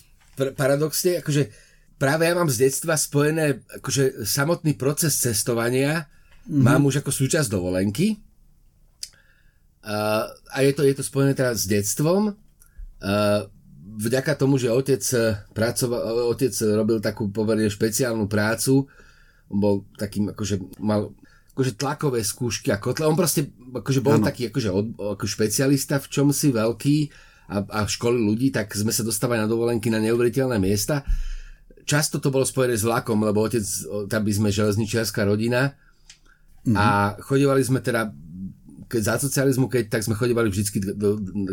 paradoxne, akože práve ja mám z detstva spojené akože samotný proces cestovania mm-hmm. mám už ako súčasť dovolenky uh, a je to, je to spojené teraz s detstvom uh, vďaka tomu, že otec, pracoval, otec robil takú pomerne špeciálnu prácu on bol takým akože mal akože tlakové skúšky a kotle. On proste akože bol ano. taký akože od, ako špecialista v čom si veľký a, a školy ľudí, tak sme sa dostávali na dovolenky na neuveriteľné miesta často to bolo spojené s vlakom, lebo otec, tam by sme železničiarská rodina mm-hmm. a chodívali sme teda keď za socializmu, keď tak sme chodívali vždy,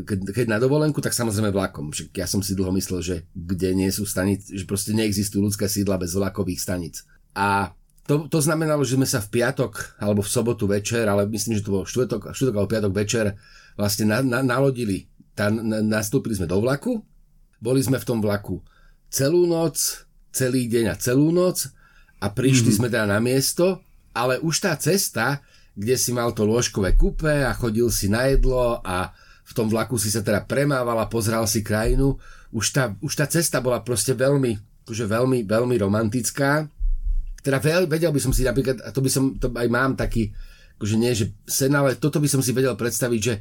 keď, keď na dovolenku, tak samozrejme vlakom. Však ja som si dlho myslel, že kde nie sú stanice, že proste neexistujú ľudské sídla bez vlakových stanic. A to, to znamenalo, že sme sa v piatok alebo v sobotu večer, ale myslím, že to bol štvrtok, štvrtok alebo piatok večer vlastne na, na, nalodili. Tá, na, nastúpili sme do vlaku, boli sme v tom vlaku celú noc, celý deň a celú noc a prišli mm-hmm. sme teda na miesto, ale už tá cesta, kde si mal to lôžkové kupe a chodil si na jedlo a v tom vlaku si sa teda premával a pozral si krajinu, už tá, už tá cesta bola proste veľmi, akože veľmi, veľmi romantická. Teda vedel by som si napríklad, a to by som, to aj mám taký, akože nie, že sen, ale toto by som si vedel predstaviť, že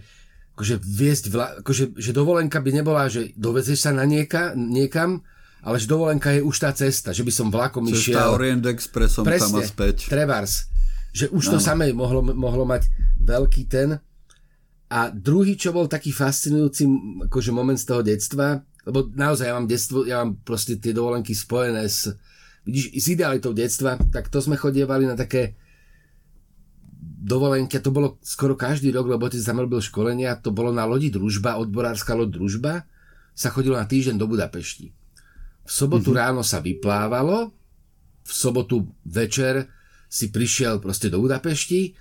akože viesť vla, akože, že dovolenka by nebola, že dovezeš sa na nieka, niekam, ale že dovolenka je už tá cesta, že by som vlakom Cesta išiel. Cesta
Orient Expressom Presne, tam a späť.
Trebars. Že už no. to samé mohlo, mohlo mať veľký ten. A druhý, čo bol taký fascinujúci akože moment z toho detstva, lebo naozaj ja mám detstvo, ja mám proste tie dovolenky spojené s, vidíš, s idealitou detstva, tak to sme chodievali na také dovolenky, a to bolo skoro každý rok, lebo otec tam robil školenia, to bolo na lodi Družba, odborárska loď Družba, sa chodilo na týždeň do Budapešti. V sobotu mm-hmm. ráno sa vyplávalo, v sobotu večer si prišiel proste do Budapešti,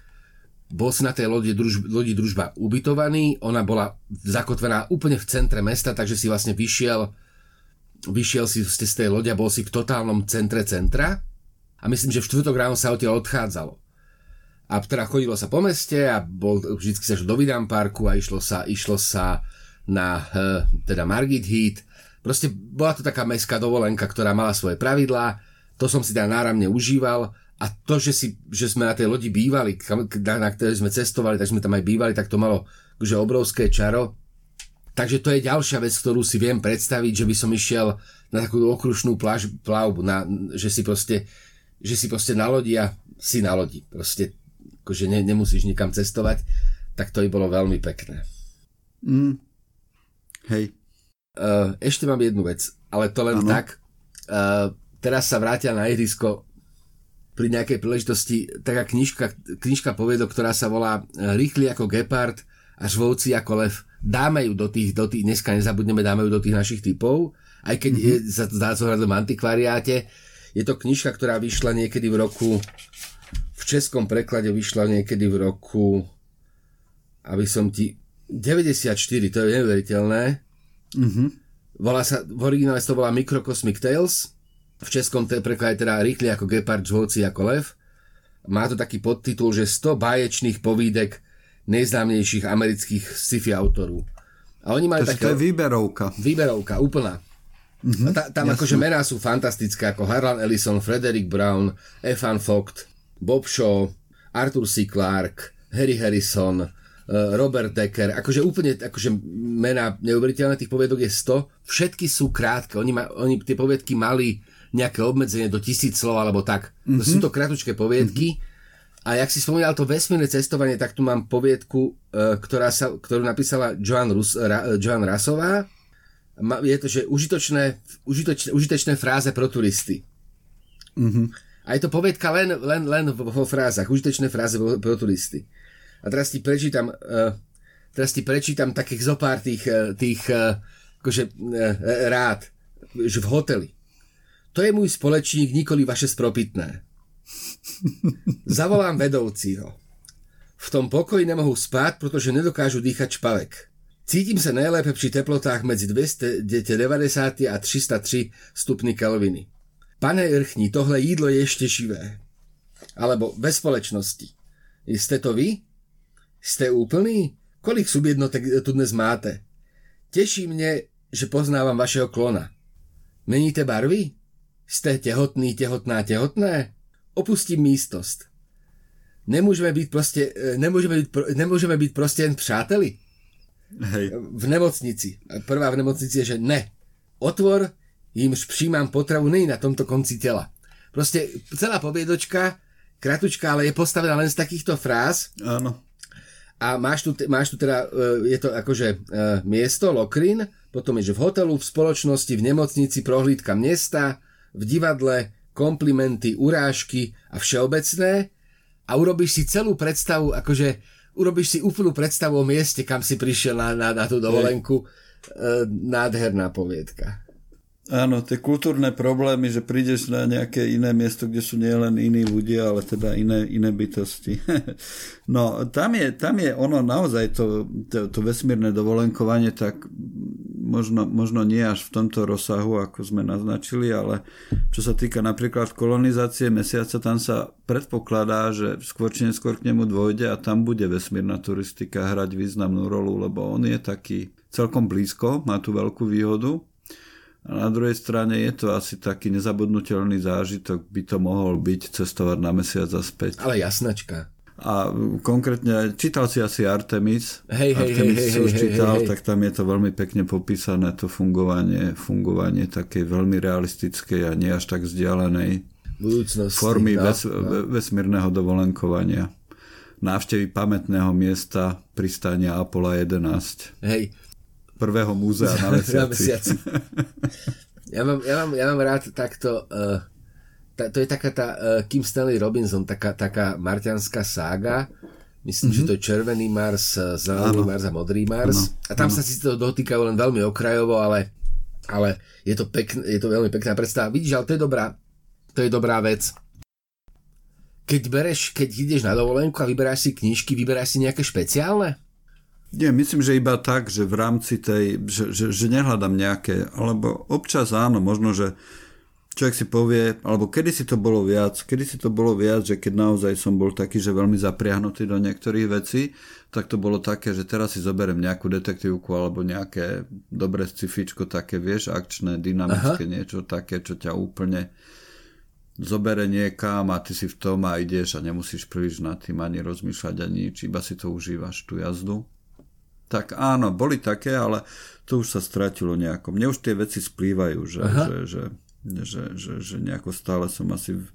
bol si na tej lodi, druž, lodi družba ubytovaný, ona bola zakotvená úplne v centre mesta, takže si vlastne vyšiel, vyšiel si z tej lode a bol si v totálnom centre centra a myslím, že v štvrtok ráno sa odtiaľ odchádzalo. A teda chodilo sa po meste a bol, vždy sa do Vidam parku a išlo sa, išlo sa na eh, teda Margit Heat Proste bola to taká mestská dovolenka, ktorá mala svoje pravidlá, to som si teda náramne užíval a to, že, si, že sme na tej lodi bývali, na ktorej sme cestovali, tak sme tam aj bývali, tak to malo že obrovské čaro. Takže to je ďalšia vec, ktorú si viem predstaviť, že by som išiel na takú okrušnú pláž, plavbu, na, že si proste že si proste na lodi a si na lodi. Proste, akože ne, nemusíš nikam cestovať, tak to by bolo veľmi pekné.
Mm. Hej.
Uh, ešte mám jednu vec, ale to len ano. tak. Uh, teraz sa vrátia na ihrisko pri nejakej príležitosti taká knižka, knižka poviedok, ktorá sa volá eh, Rýchly ako gepard a žvouci ako lev. Dáme ju do tých, do tých, dneska nezabudneme, dáme ju do tých našich typov aj keď mm-hmm. je, sa zdá zohrať v antikvariáte. Je to knižka, ktorá vyšla niekedy v roku, v českom preklade vyšla niekedy v roku, aby som ti, 94, to je neuveriteľné. Mm-hmm. Volá sa, v originále to volá Microcosmic Tales, v českom te preklade teda rýchli ako Gepard, žvolci ako lev. Má to taký podtitul, že 100 báječných povídek najznámejších amerických sci-fi autorov.
A oni majú také... To je výberovka.
Výberovka, úplná. Mm-hmm, ta, tam jasne. akože mená sú fantastické, ako Harlan Ellison, Frederick Brown, Evan Vogt, Bob Shaw, Arthur C. Clarke, Harry Harrison, Robert Decker, akože úplne akože mená neuveriteľné, tých poviedok je 100, všetky sú krátke, oni, ma, oni tie poviedky mali nejaké obmedzenie do tisíc slov alebo tak. Mm-hmm. Sú to kratučké poviedky, mm-hmm a jak si spomínal to vesmírne cestovanie, tak tu mám poviedku, e, ktorá sa, ktorú napísala Joan, Rus, Ra, Joan Rasová. Je to, že užitočné, užitočné, užitočné fráze pro turisty. Mm-hmm. A je to poviedka len, len, len vo frázach, užitočné fráze pro turisty. A teraz ti prečítam, uh, teraz ti prečítam takých zopár tých, uh, tých uh, akože, uh, rád, že v hoteli. To je môj společník, nikoli vaše spropitné. Zavolám vedoucího. V tom pokoji nemohu spať, pretože nedokážu dýchať špalek. Cítim sa najlépe pri teplotách medzi 290 a 303 stupny Kelviny. Pane Irchni, tohle jídlo je ešte živé. Alebo bez společnosti. Ste to vy? Ste úplný? Kolik subjednotek tu dnes máte? Teší mne, že poznávam vašeho klona. Meníte barvy? Ste tehotný, tehotná, tehotné? opustím místost. Nemôžeme byť proste, e, nemôžeme byť, nemôžeme byť proste jen přáteli. Hej. V nemocnici. Prvá v nemocnici je, že ne. Otvor, jimž přijímám potravu, nej na tomto konci tela. Proste celá poviedočka, kratučka, ale je postavená len z takýchto fráz.
Áno.
A máš tu, máš tu teda, e, je to akože e, miesto, Lokrin, potom je, že v hotelu, v spoločnosti, v nemocnici, prohlídka mesta, v divadle, komplimenty, urážky a všeobecné a urobíš si celú predstavu, akože urobíš si úplnú predstavu o mieste, kam si prišiel na, na, na tú dovolenku. E, nádherná poviedka.
Áno, tie kultúrne problémy, že prídeš na nejaké iné miesto, kde sú nielen iní ľudia, ale teda iné, iné bytosti. no, tam je, tam je ono naozaj to, to, to vesmírne dovolenkovanie, tak možno, možno nie až v tomto rozsahu, ako sme naznačili, ale čo sa týka napríklad kolonizácie mesiaca, tam sa predpokladá, že skôr či neskôr k nemu dôjde a tam bude vesmírna turistika hrať významnú rolu, lebo on je taký celkom blízko, má tu veľkú výhodu a na druhej strane je to asi taký nezabudnutelný zážitok, by to mohol byť cestovať na mesiac a späť.
Ale jasnačka.
A konkrétne, čítal si asi Artemis.
Hej, hej, Artemis hej,
si už hej, čítal, hej, hej. tak tam je to veľmi pekne popísané, to fungovanie, fungovanie takej veľmi realistickej a nie až tak vzdialenej
Budúcnosti,
formy no, ves, no. vesmírneho dovolenkovania. Návštevy pamätného miesta pristania Apollo 11.
Hej,
prvého múzea na mesiaci. na mesiaci.
Ja mám, ja, mám, ja mám rád takto, uh, ta, to je taká tá uh, Kim Stanley Robinson, taká, taká marťanská sága, myslím, mm-hmm. že to je Červený Mars, eh, Zelený Mars a Modrý Mars. Ano. A tam ano. sa si to dotýkajú len veľmi okrajovo, ale, ale je, to pekn, je to veľmi pekná predstava. Vidíš, ale to je dobrá, to je dobrá vec. Keď bereš, keď ideš na dovolenku a vyberáš si knižky, vyberáš si nejaké špeciálne?
Nie, myslím, že iba tak, že v rámci tej, že, že, že nehľadám nejaké, alebo občas áno, možno, že človek si povie, alebo kedy si to bolo viac, kedy si to bolo viac, že keď naozaj som bol taký, že veľmi zapriahnutý do niektorých vecí, tak to bolo také, že teraz si zoberiem nejakú detektívku alebo nejaké dobré scifičko, také, vieš, akčné, dynamické, Aha. niečo také, čo ťa úplne zobere niekam a ty si v tom a ideš a nemusíš príliš nad tým ani rozmýšľať ani nič, iba si to užívaš, tú jazdu tak áno, boli také, ale to už sa stratilo nejako. Mne už tie veci splývajú, že, že, že, že, že, že nejako stále som asi... V...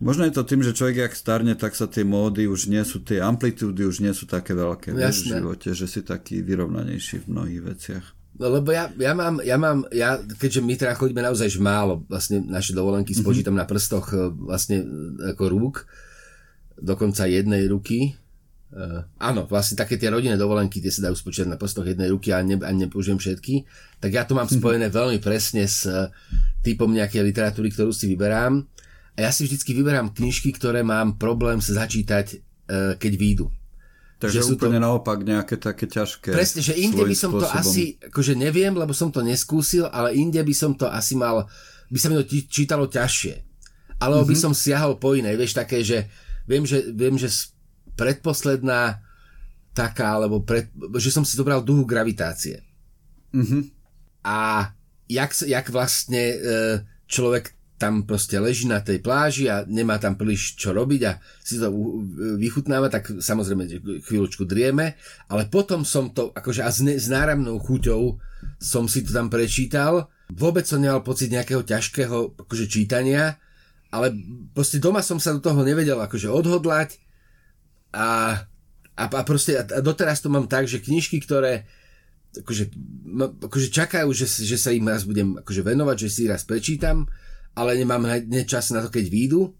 Možno je to tým, že človek jak starne, tak sa tie módy už nie sú, tie amplitúdy už nie sú také veľké v živote, že si taký vyrovnanejší v mnohých veciach.
No lebo ja, ja mám, ja mám, ja, keďže my teda chodíme naozaj málo, vlastne naše dovolenky mm-hmm. spočítam na prstoch e, vlastne e, ako rúk, dokonca jednej ruky, Uh, áno, vlastne také tie rodinné dovolenky, tie sa dajú spočítať na prstoch jednej ruky a ne, ani nepoužijem všetky. Tak ja to mám mhm. spojené veľmi presne s uh, typom nejakej literatúry, ktorú si vyberám. A ja si vždycky vyberám knižky, ktoré mám problém sa začítať, uh, keď výjdu.
Takže že úplne to... naopak nejaké také ťažké.
Presne, že inde by som spôsobom. to asi, akože neviem, lebo som to neskúsil, ale inde by som to asi mal, by sa mi to čítalo ťažšie. Alebo mm-hmm. by som siahol po inej, vieš, také, že viem, že, viem, že predposledná taká, alebo pred, že som si zobral duhu gravitácie.
Mm-hmm.
A jak, jak vlastne e, človek tam proste leží na tej pláži a nemá tam príliš čo robiť a si to vychutnáva, tak samozrejme chvíľočku drieme, ale potom som to, akože a s, ne, s náramnou chuťou som si to tam prečítal, vôbec som nemal pocit nejakého ťažkého akože čítania, ale proste doma som sa do toho nevedel akože odhodlať a, a, a proste a doteraz to mám tak, že knižky, ktoré akože, akože čakajú, že, že sa im raz budem akože venovať, že si raz prečítam, ale nemám hneď čas na to, keď výjdu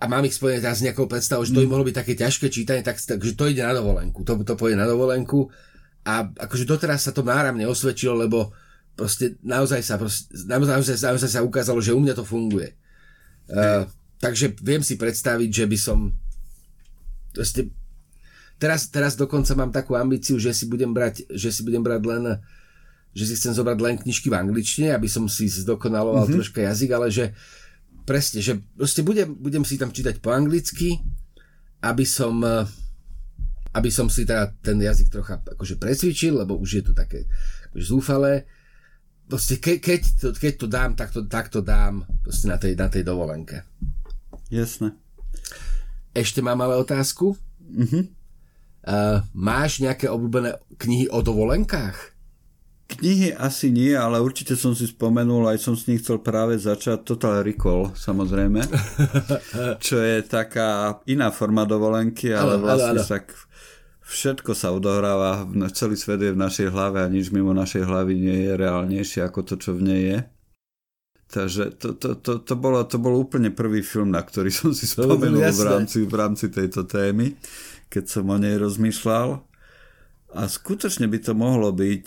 a mám ich spojené teraz s nejakou predstavou, že to by mm. mohlo byť také ťažké čítanie, tak, takže to ide na dovolenku, to, to pôjde na dovolenku a akože doteraz sa to náramne osvedčilo, lebo proste naozaj sa, proste, naozaj, naozaj sa ukázalo, že u mňa to funguje. Uh, takže viem si predstaviť, že by som Proste, teraz, teraz dokonca mám takú ambíciu, že si budem brať, že si budem brať len že si chcem zobrať len knižky v angličtine, aby som si zdokonaloval mm-hmm. troška jazyk, ale že presne, že proste budem, budem si tam čítať po anglicky, aby som aby som si teda ten jazyk trocha akože presvičil, lebo už je to také akože zúfalé. Proste ke, keď, to, keď to dám, tak to, tak to dám proste na tej, na tej dovolenke.
Jasné.
Ešte mám ale otázku.
Uh-huh.
Uh, máš nejaké obľúbené knihy o dovolenkách?
Knihy asi nie, ale určite som si spomenul, aj som s nich chcel práve začať Total Recall, samozrejme, čo je taká iná forma dovolenky, ale ano, vlastne ano, ano. tak všetko sa odohráva, celý svet je v našej hlave a nič mimo našej hlavy nie je reálnejšie ako to, čo v nej je. Takže to, to, to, to, bolo, to bol úplne prvý film, na ktorý som si spomenul v rámci, v rámci tejto témy, keď som o nej rozmýšľal. A skutočne by to mohlo byť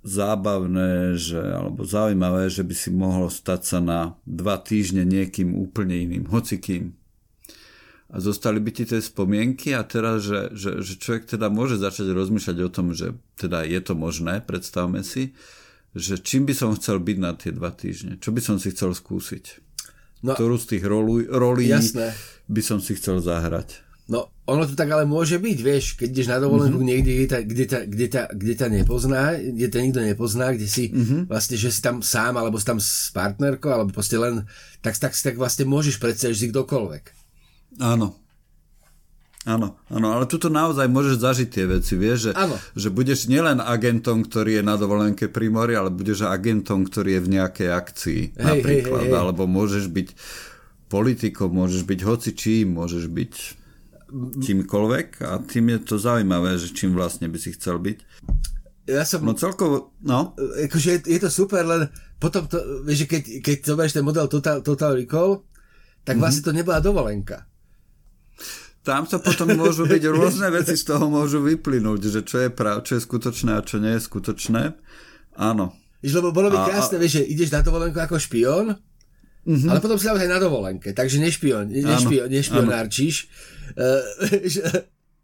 zábavné, že, alebo zaujímavé, že by si mohlo stať sa na dva týždne niekým úplne iným, hocikým. A zostali by ti tie spomienky a teraz, že, že, že človek teda môže začať rozmýšľať o tom, že teda je to možné, predstavme si, že čím by som chcel byť na tie dva týždne, čo by som si chcel skúsiť. No, Ktorú z tých rolu, rolí jasné. by som si chcel zahrať.
No, ono to tak ale môže byť, vieš, keď ideš na dovolenku mm-hmm. niekde, kde ťa, kde, kde, kde nepozná, kde ťa nikto nepozná, kde si mm-hmm. vlastne, že si tam sám, alebo si tam s partnerkou, alebo proste len, tak, tak si tak vlastne môžeš predstaviť, že si kdokoľvek.
Áno, Áno, áno, ale tuto naozaj môžeš zažiť tie veci, vieš, že, že budeš nielen agentom, ktorý je na dovolenke pri mori, ale budeš agentom, ktorý je v nejakej akcii hej, napríklad, hej, hej, hej. alebo môžeš byť politikom, môžeš byť hocičím, môžeš byť čímkoľvek a tým je to zaujímavé, že čím vlastne by si chcel byť.
Ja som...
No celkovo, no.
Akože je, je to super, len potom to, vieš, keď, keď zoberieš ten model Total, Total Recall, tak mm-hmm. vlastne to nebola dovolenka
tam sa potom môžu byť rôzne veci z toho môžu vyplynúť, že čo je, prav, čo je skutočné a čo nie je skutočné. Áno.
Víš, lebo bolo by a, krásne, a... vieš, že ideš na dovolenku ako špión, mm-hmm. ale potom si aj na dovolenke, takže nešpion, nešpion, nešpionárčiš. Uh,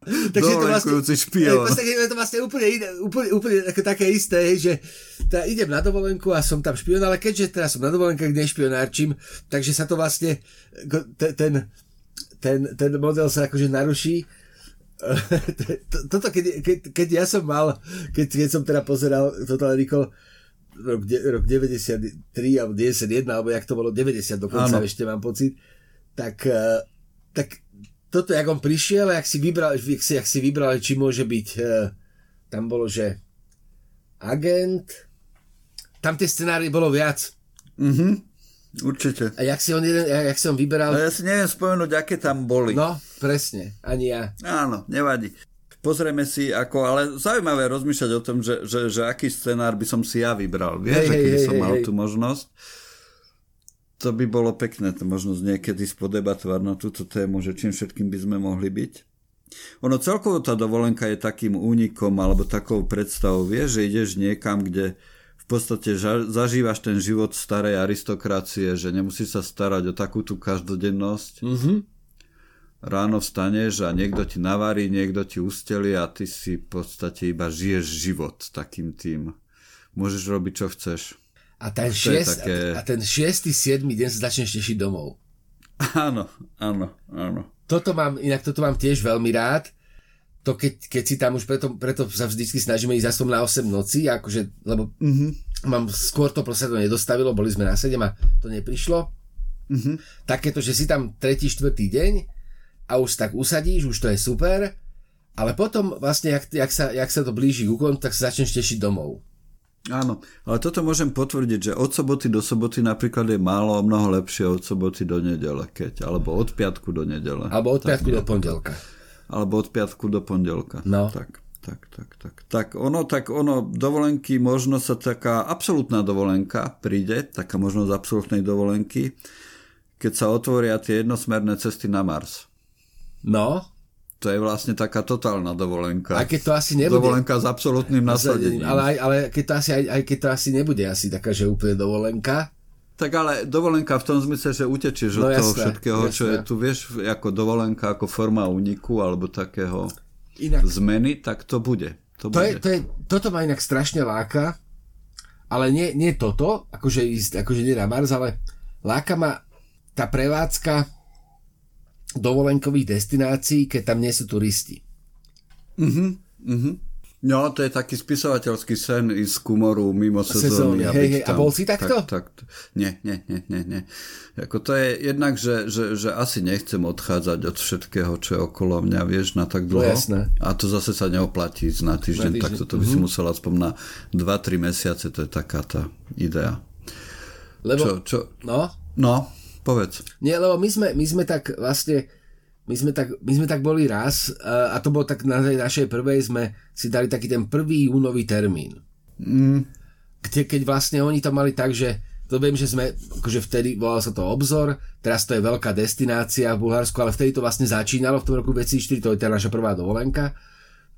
takže je to vlastne, špión.
Je to vlastne úplne, iné, úplne, úplne také isté, že tá, idem na dovolenku a som tam špion, ale keďže teraz som na dovolenke, nešpionárčim, takže sa to vlastne ten, ten, ten model sa akože naruší. Toto, keď, keď, keď ja som mal, keď, keď som teda pozeral Total Recall rok, rok 93 alebo 91, alebo jak to bolo, 90 dokonca, ano. ešte mám pocit, tak, eh, tak toto, jak on prišiel, jak si vybral, jak si, jak si vybral, či môže byť, eh, tam bolo, že agent, tam tie scenári bolo viac.
Mhm. Určite.
A jak si on, jeden, jak si on vyberal?
No ja si neviem spomenúť, aké tam boli.
No, presne, ani ja.
Áno, nevadí. Pozrieme si, ako, ale zaujímavé rozmýšľať o tom, že, že, že aký scenár by som si ja vybral. Vieš, hey, keby hey, som hey, mal hey. tú možnosť. To by bolo pekné, to možnosť niekedy spodebatovať na túto tému, že čím všetkým by sme mohli byť. Ono celkovo tá dovolenka je takým únikom alebo takou predstavou, vieš, že ideš niekam, kde v podstate zažívaš ten život starej aristokracie, že nemusíš sa starať o takú tú každodennosť.
Mm-hmm.
Ráno vstaneš a niekto ti navarí, niekto ti usteli a ty si v podstate iba žiješ život takým tým. Môžeš robiť, čo chceš.
A ten, šiest, také... a ten šiestý, siedmy deň sa začneš tešiť domov.
Áno, áno, áno
toto mám, inak toto mám tiež veľmi rád. To keď, keď si tam už preto, preto sa vždycky snažíme ísť aspoň na 8 noci, akože, lebo mm-hmm. mám skôr to proste to nedostavilo, boli sme na 7 a to neprišlo. Mm-hmm. Takéto, že si tam tretí, štvrtý deň a už tak usadíš, už to je super, ale potom vlastne, jak, jak, sa, jak sa to blíži k úkonu, tak sa začneš tešiť domov.
Áno, ale toto môžem potvrdiť, že od soboty do soboty napríklad je málo o mnoho lepšie od soboty do nedele, keď, alebo od piatku do nedele.
Alebo od piatku do pondelka.
Alebo od piatku do pondelka.
No.
Tak, tak, tak, tak. Tak ono, tak ono, dovolenky, možno sa taká absolútna dovolenka príde, taká možnosť absolútnej dovolenky, keď sa otvoria tie jednosmerné cesty na Mars.
No,
to je vlastne taká totálna dovolenka.
A keď to asi nebude...
Dovolenka s absolútnym nasadením.
Ale, aj, ale keď to asi, aj, aj keď to asi nebude asi taká, že úplne dovolenka.
Tak ale dovolenka v tom zmysle, že utečieš no, od jasné, toho všetkého, jasné. čo je tu, vieš, ako dovolenka, ako forma úniku alebo takého inak, zmeny, tak to bude. To,
to, bude. Je, to je, toto ma inak strašne láka, ale nie, nie toto, akože ísť, akože nie na Mars, ale láka ma tá prevádzka dovolenkových destinácií, keď tam nie sú turisti.
Mhm, mhm. No, to je taký spisovateľský sen z kumoru mimo sezóny.
hej, hej, a bol si takto?
Tak, tak, nie, nie, nie, nie, nie. Ako to je jednak, že, že, že asi nechcem odchádzať od všetkého, čo je okolo mňa, vieš, na tak dlho.
No, jasné.
A to zase sa neoplatí na týždeň, na týždeň. tak toto by mm-hmm. si mhm. musel aspoň na 2-3 mesiace, to je taká tá idea.
Lebo, čo, čo? No?
No, povedz.
Nie, lebo my sme, my sme tak vlastne my sme tak, my sme tak boli raz a to bolo tak na tej našej prvej sme si dali taký ten prvý júnový termín.
Mm.
Kde, keď vlastne oni to mali tak, že to viem, že sme, akože vtedy volal sa to obzor, teraz to je veľká destinácia v Bulharsku, ale vtedy to vlastne začínalo v tom roku 2004, to je teda naša prvá dovolenka.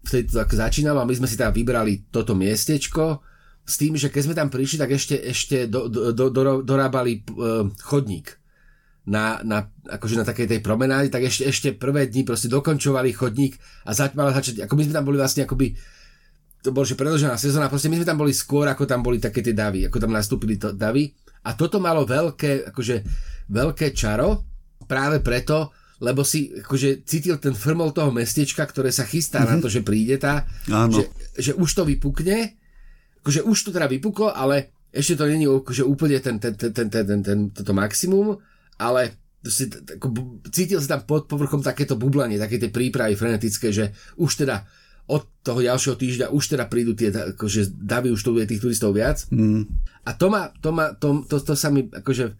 Vtedy to tak začínalo a my sme si teda vybrali toto miestečko s tým, že keď sme tam prišli, tak ešte, ešte do, do, do, do, dorábali uh, chodník na, na, akože na takej tej promenáde, tak ešte, ešte prvé dni proste dokončovali chodník a zač, mala začať, ako my sme tam boli vlastne akoby to bolo, že predlžená sezóna, proste my sme tam boli skôr, ako tam boli také tie davy, ako tam nastúpili to, davy a toto malo veľké, akože veľké čaro práve preto, lebo si akože cítil ten frmol toho mestečka, ktoré sa chystá mm-hmm. na mhm. to, že príde tá, že, že už to vypukne, akože už to teda vypuklo, ale ešte to není akože úplne ten, ten, ten, ten, ten, ten, ten, toto maximum ale si, ako, cítil sa tam pod povrchom takéto bublanie, také tie prípravy frenetické, že už teda od toho ďalšieho týždňa už teda prídu tie, akože davy už tu bude tých turistov viac.
Mm.
A to ma, to, ma to, to, to sa mi, akože,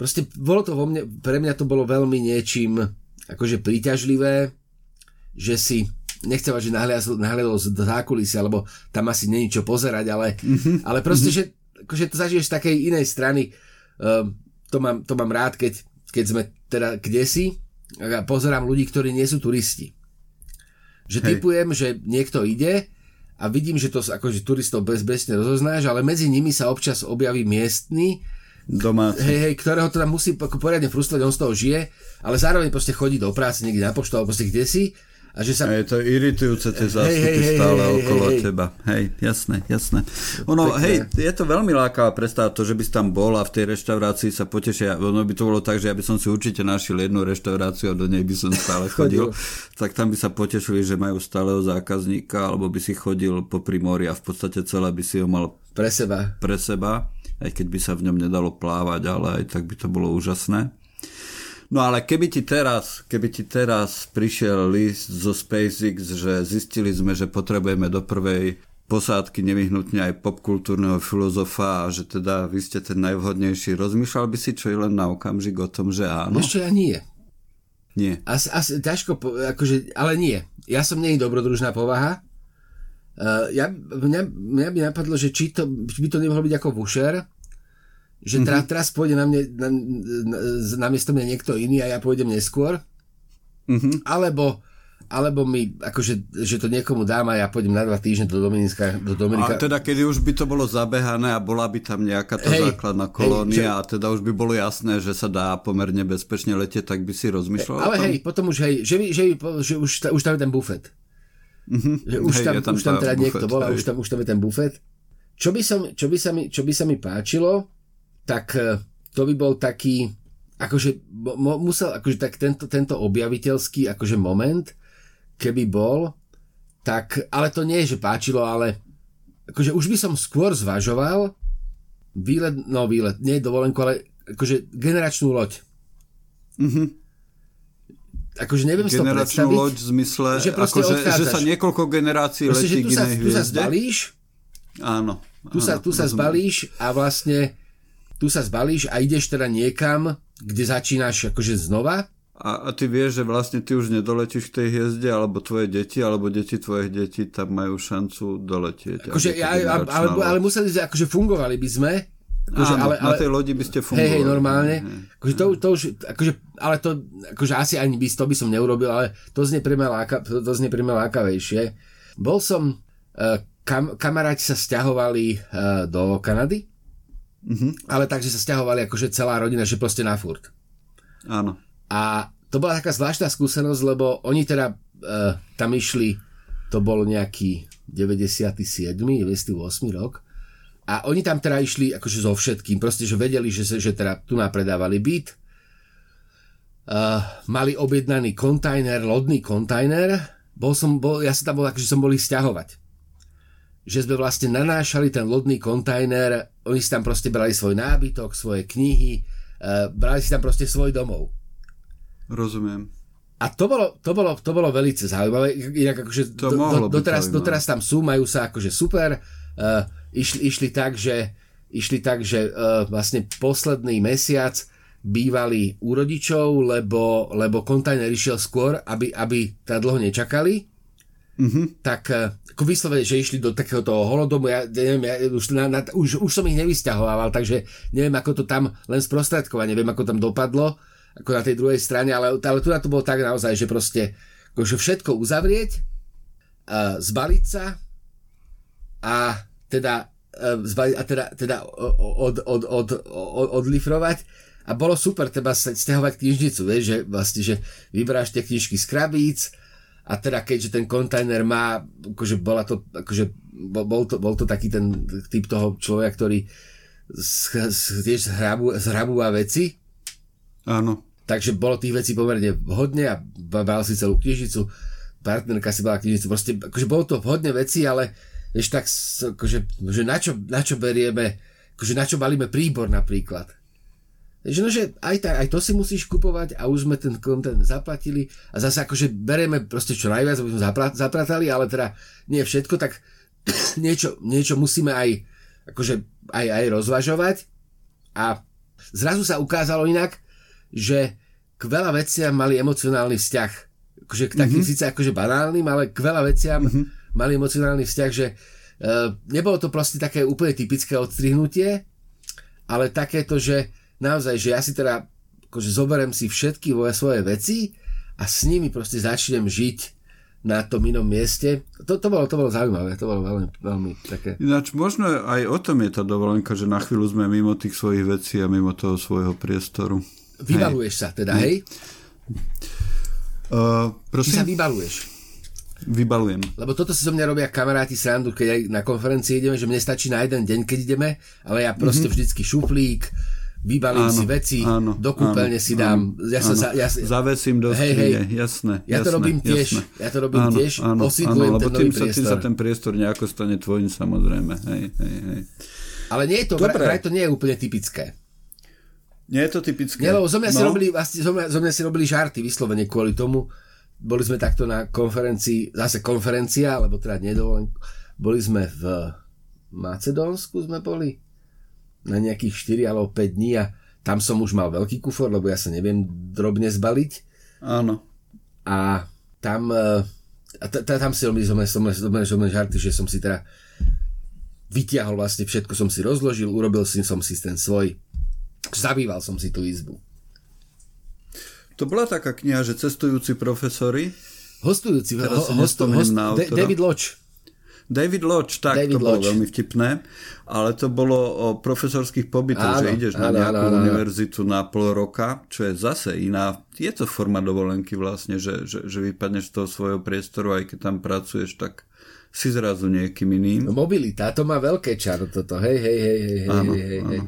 proste bolo to vo mne, pre mňa to bolo veľmi niečím, akože príťažlivé, že si, nechcem že nahliadol z zákulisia, lebo tam asi není čo pozerať, ale, mm-hmm. ale proste, mm-hmm. že akože to zažiješ z takej inej strany. Um, to mám, to mám rád, keď, keď sme teda kde si a pozerám ľudí, ktorí nie sú turisti. Že Hej. typujem, že niekto ide a vidím, že to akože turistov bezbesne rozoznáš, ale medzi nimi sa občas objaví miestny,
Domáci.
Hej, hej, ktorého teda musí poriadne frustrovať, on z toho žije, ale zároveň proste chodí do práce niekde na poštu alebo proste kde si a že sa...
Je to iritujúce tie zástupy hej, hej, stále hej, okolo hej, teba. Hej, jasné, jasné. Ono, Pekne. hej, je to veľmi lákavá predstava, to, že by si tam bol a v tej reštaurácii sa potešia. Ono by to bolo tak, že ja by som si určite našiel jednu reštauráciu a do nej by som stále chodil. tak tam by sa potešili, že majú stáleho zákazníka, alebo by si chodil po primori a v podstate celé by si ho mal
pre seba.
Pre seba, aj keď by sa v ňom nedalo plávať, ale aj tak by to bolo úžasné. No ale keby ti teraz, keby ti teraz prišiel list zo SpaceX, že zistili sme, že potrebujeme do prvej posádky nevyhnutne aj popkultúrneho filozofa a že teda vy ste ten najvhodnejší. Rozmýšľal by si čo je len na okamžik o tom, že áno?
Ešte ja nie.
Nie.
As, as, ťažko, akože, ale nie. Ja som nie dobrodružná povaha. Uh, ja, mňa, mňa by napadlo, že či to, by to nemohlo byť ako Vušer, že mm-hmm. teraz pôjde na, mne, na, na, na miesto mňa niekto iný a ja pôjdem neskôr.
Mm-hmm.
Alebo, alebo mi, akože, že to niekomu dám a ja pôjdem na dva týždne do Dominika. Do Dominika.
A teda kedy už by to bolo zabehané a bola by tam nejaká tá hej, základná kolónia hej, že... a teda už by bolo jasné, že sa dá pomerne bezpečne letieť, tak by si rozmýšľal
Ale hej, potom už hej, že, by, že, by, že už, už tam je ten bufet. Mm-hmm. Že už, hej, tam, tam, už tam teda bufet, niekto bol a už tam, už tam je ten bufet. Čo by, som, čo, by sa mi, čo by sa mi páčilo, tak eh, to by bol taký, akože mo, musel, akože tak tento, tento objaviteľský akože moment, keby bol, tak, ale to nie je, že páčilo, ale akože už by som skôr zvažoval výlet, no výlet, nie dovolenku, ale akože generačnú loď. Mhm akože neviem si to predstaviť.
loď v zmysle, že, ako, že, že sa niekoľko generácií proste, letí k inej
hviezde. Tu sa zbalíš,
áno,
tu sa, tu sa zbalíš a vlastne tu sa zbalíš a ideš teda niekam, kde začínaš akože znova.
A, a ty vieš, že vlastne ty už nedoletíš k tej hviezde, alebo tvoje deti, alebo deti tvojich detí tam majú šancu doletieť.
Akože, ja, ale, ale museli, akože fungovali by sme,
Akože, Áno, ale, ale, na tej lodi by ste fungovali.
Hej, hej, normálne. Akože to, to už, akože, ale to, akože asi ani by, to by som neurobil, ale to znie pre mňa, láka, to, to znie pre mňa lákavejšie. Bol som, uh, kam, kamaráti sa stiahovali uh, do Kanady, uh-huh. ale takže sa stiahovali akože celá rodina, že proste na furt.
Áno.
A to bola taká zvláštna skúsenosť, lebo oni teda uh, tam išli, to bol nejaký 97. 98. rok, a oni tam teda išli akože so všetkým, proste, že vedeli, že, že teda tu napredávali byt, uh, mali objednaný kontajner, lodný kontajner, bol som, bol, ja som tam bol, akože som bol ich stiahovať. Že sme vlastne nanášali ten lodný kontajner, oni si tam proste brali svoj nábytok, svoje knihy, uh, brali si tam proste svoj domov.
Rozumiem.
A to bolo, to bolo, to bolo veľmi zaujímavé. Inak akože to do, do, doteraz, doteraz tam sú, majú sa akože super. Uh, išli, išli tak, že, išli tak, že uh, vlastne posledný mesiac bývali u rodičov, lebo, lebo kontajner išiel skôr, aby, aby teda dlho nečakali. Mm-hmm. Tak uh, ako vyslovene, že išli do takého toho holodomu, ja, neviem, ja už, na, na, už, už som ich nevysťahoval, takže neviem, ako to tam len sprostredkovať, neviem, ako tam dopadlo, ako na tej druhej strane, ale, ale tu na to bolo tak naozaj, že proste akože všetko uzavrieť, uh, zbaliť sa a teda, e, a teda, teda od, od, od, od, odlifrovať a bolo super teda stiahovať knižnicu, vieš, že vlastne, že vyberáš tie knižky z krabíc a teda keďže ten kontajner má, akože bola to, akože bol to, bol to taký ten typ toho človeka, ktorý tiež zhrabu, zhrabúva veci.
Áno.
Takže bolo tých vecí pomerne hodne a bral si celú knižnicu, partnerka si bala knižnicu, proste, akože bolo to hodne veci, ale vieš, tak, akože, že na čo, na čo berieme, akože na čo balíme príbor napríklad. Že no, že aj, tak, aj to si musíš kupovať a už sme ten kontent zaplatili a zase akože bereme proste čo najviac, aby sme zapratali, ale teda nie všetko, tak niečo, niečo musíme aj, akože aj, aj rozvažovať a zrazu sa ukázalo inak, že k veľa veciam mali emocionálny vzťah. Akože k takým mm-hmm. síce akože banálnym, ale k veľa veciam mm-hmm mali emocionálny vzťah, že uh, nebolo to proste také úplne typické odstrihnutie, ale takéto, že naozaj, že ja si teda akože zoberiem si všetky svoje veci a s nimi proste začnem žiť na tom inom mieste. To, to, bolo, to bolo zaujímavé, to bolo veľmi, veľmi také...
Ináč možno aj o tom je tá dovolenka, že na chvíľu sme mimo tých svojich vecí a mimo toho svojho priestoru.
Vybaluješ hej. sa teda, hej? Uh, prosím? Ty sa vybaluješ.
Vybalujem.
Lebo toto si zo mňa robia kamaráti srandu, keď aj na konferencii ideme, že mne stačí na jeden deň, keď ideme, ale ja proste mm-hmm. vždycky šuplík, vybalím áno, si veci, áno, do kúpeľne si dám.
Áno, ja sa, Za, ja, Zavesím do hej, hej, jasné.
Ja to robím tiež, jasné. ja to robím áno, tiež, áno, osídlujem áno,
ten tým sa, tým sa ten priestor nejako stane tvojim samozrejme. Hej, hej, hej.
Ale nie je to, Dobre. vraj to nie je úplne typické.
Nie je to typické.
Nie, lebo zo mňa, no. si robili, vlastne, zo, mňa, zo mňa si robili žarty vyslovene kvôli tomu, boli sme takto na konferencii, zase konferencia, alebo teda nedovolen, boli sme v Macedónsku sme boli na nejakých 4 alebo 5 dní a tam som už mal veľký kufor, lebo ja sa neviem drobne zbaliť.
Áno.
A tam, e, a t- t- tam si robili som, žarty, že som si teda vytiahol vlastne všetko som si rozložil, urobil si som si ten svoj, zabýval som si tú izbu.
To bola taká kniha, že cestujúci profesori.
hostujúci, ho, hostu, host. David Lodge.
David Lodge, tak,
David
to bolo
Lodge.
veľmi vtipné, ale to bolo o profesorských pobytoch,
Áno,
že ideš na
áno,
nejakú
áno, áno.
univerzitu na pol roka, čo je zase iná, je to forma dovolenky vlastne, že, že, že vypadneš z toho svojho priestoru, aj keď tam pracuješ, tak si zrazu niekým iným.
Mobilita, to má veľké čaro toto, hej, hej, hej, hej,
Áno,
hej, hej, hej.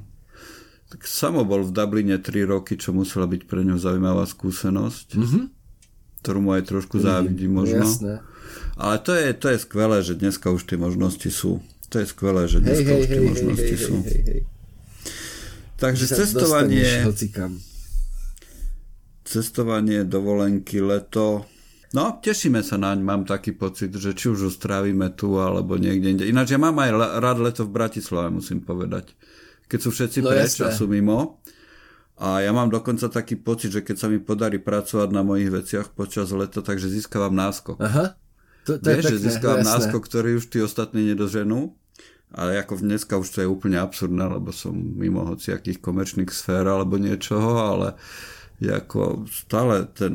Tak samo bol v Dubline 3 roky, čo musela byť pre ňu zaujímavá skúsenosť, mm-hmm. ktorú mu aj trošku závidím možno.
Jasné.
Ale to je, to je skvelé, že dneska už tie možnosti sú. To je skvelé, že
Hej,
dneska
hej,
už tie
hej, hej,
možnosti
hej,
sú.
hej, hej, hej.
Takže cestovanie, cestovanie, dovolenky, leto. No, tešíme sa naň, mám taký pocit, že či už strávime tu, alebo niekde inde. Ináč ja mám aj le- rád leto v Bratislave, musím povedať. Keď sú všetci
No
preč a sú mimo. A ja mám dokonca taký pocit, že keď sa mi podarí pracovať na mojich veciach počas leta, takže získavam náskok.
Aha. To, to
Vieš,
je
že
pekné,
získavam
jasné.
náskok, ktorý už tí ostatní nedoženú. Ale ako dneska už to je úplne absurdné, lebo som mimo hociakých komerčných sfér alebo niečoho, ale ako stále ten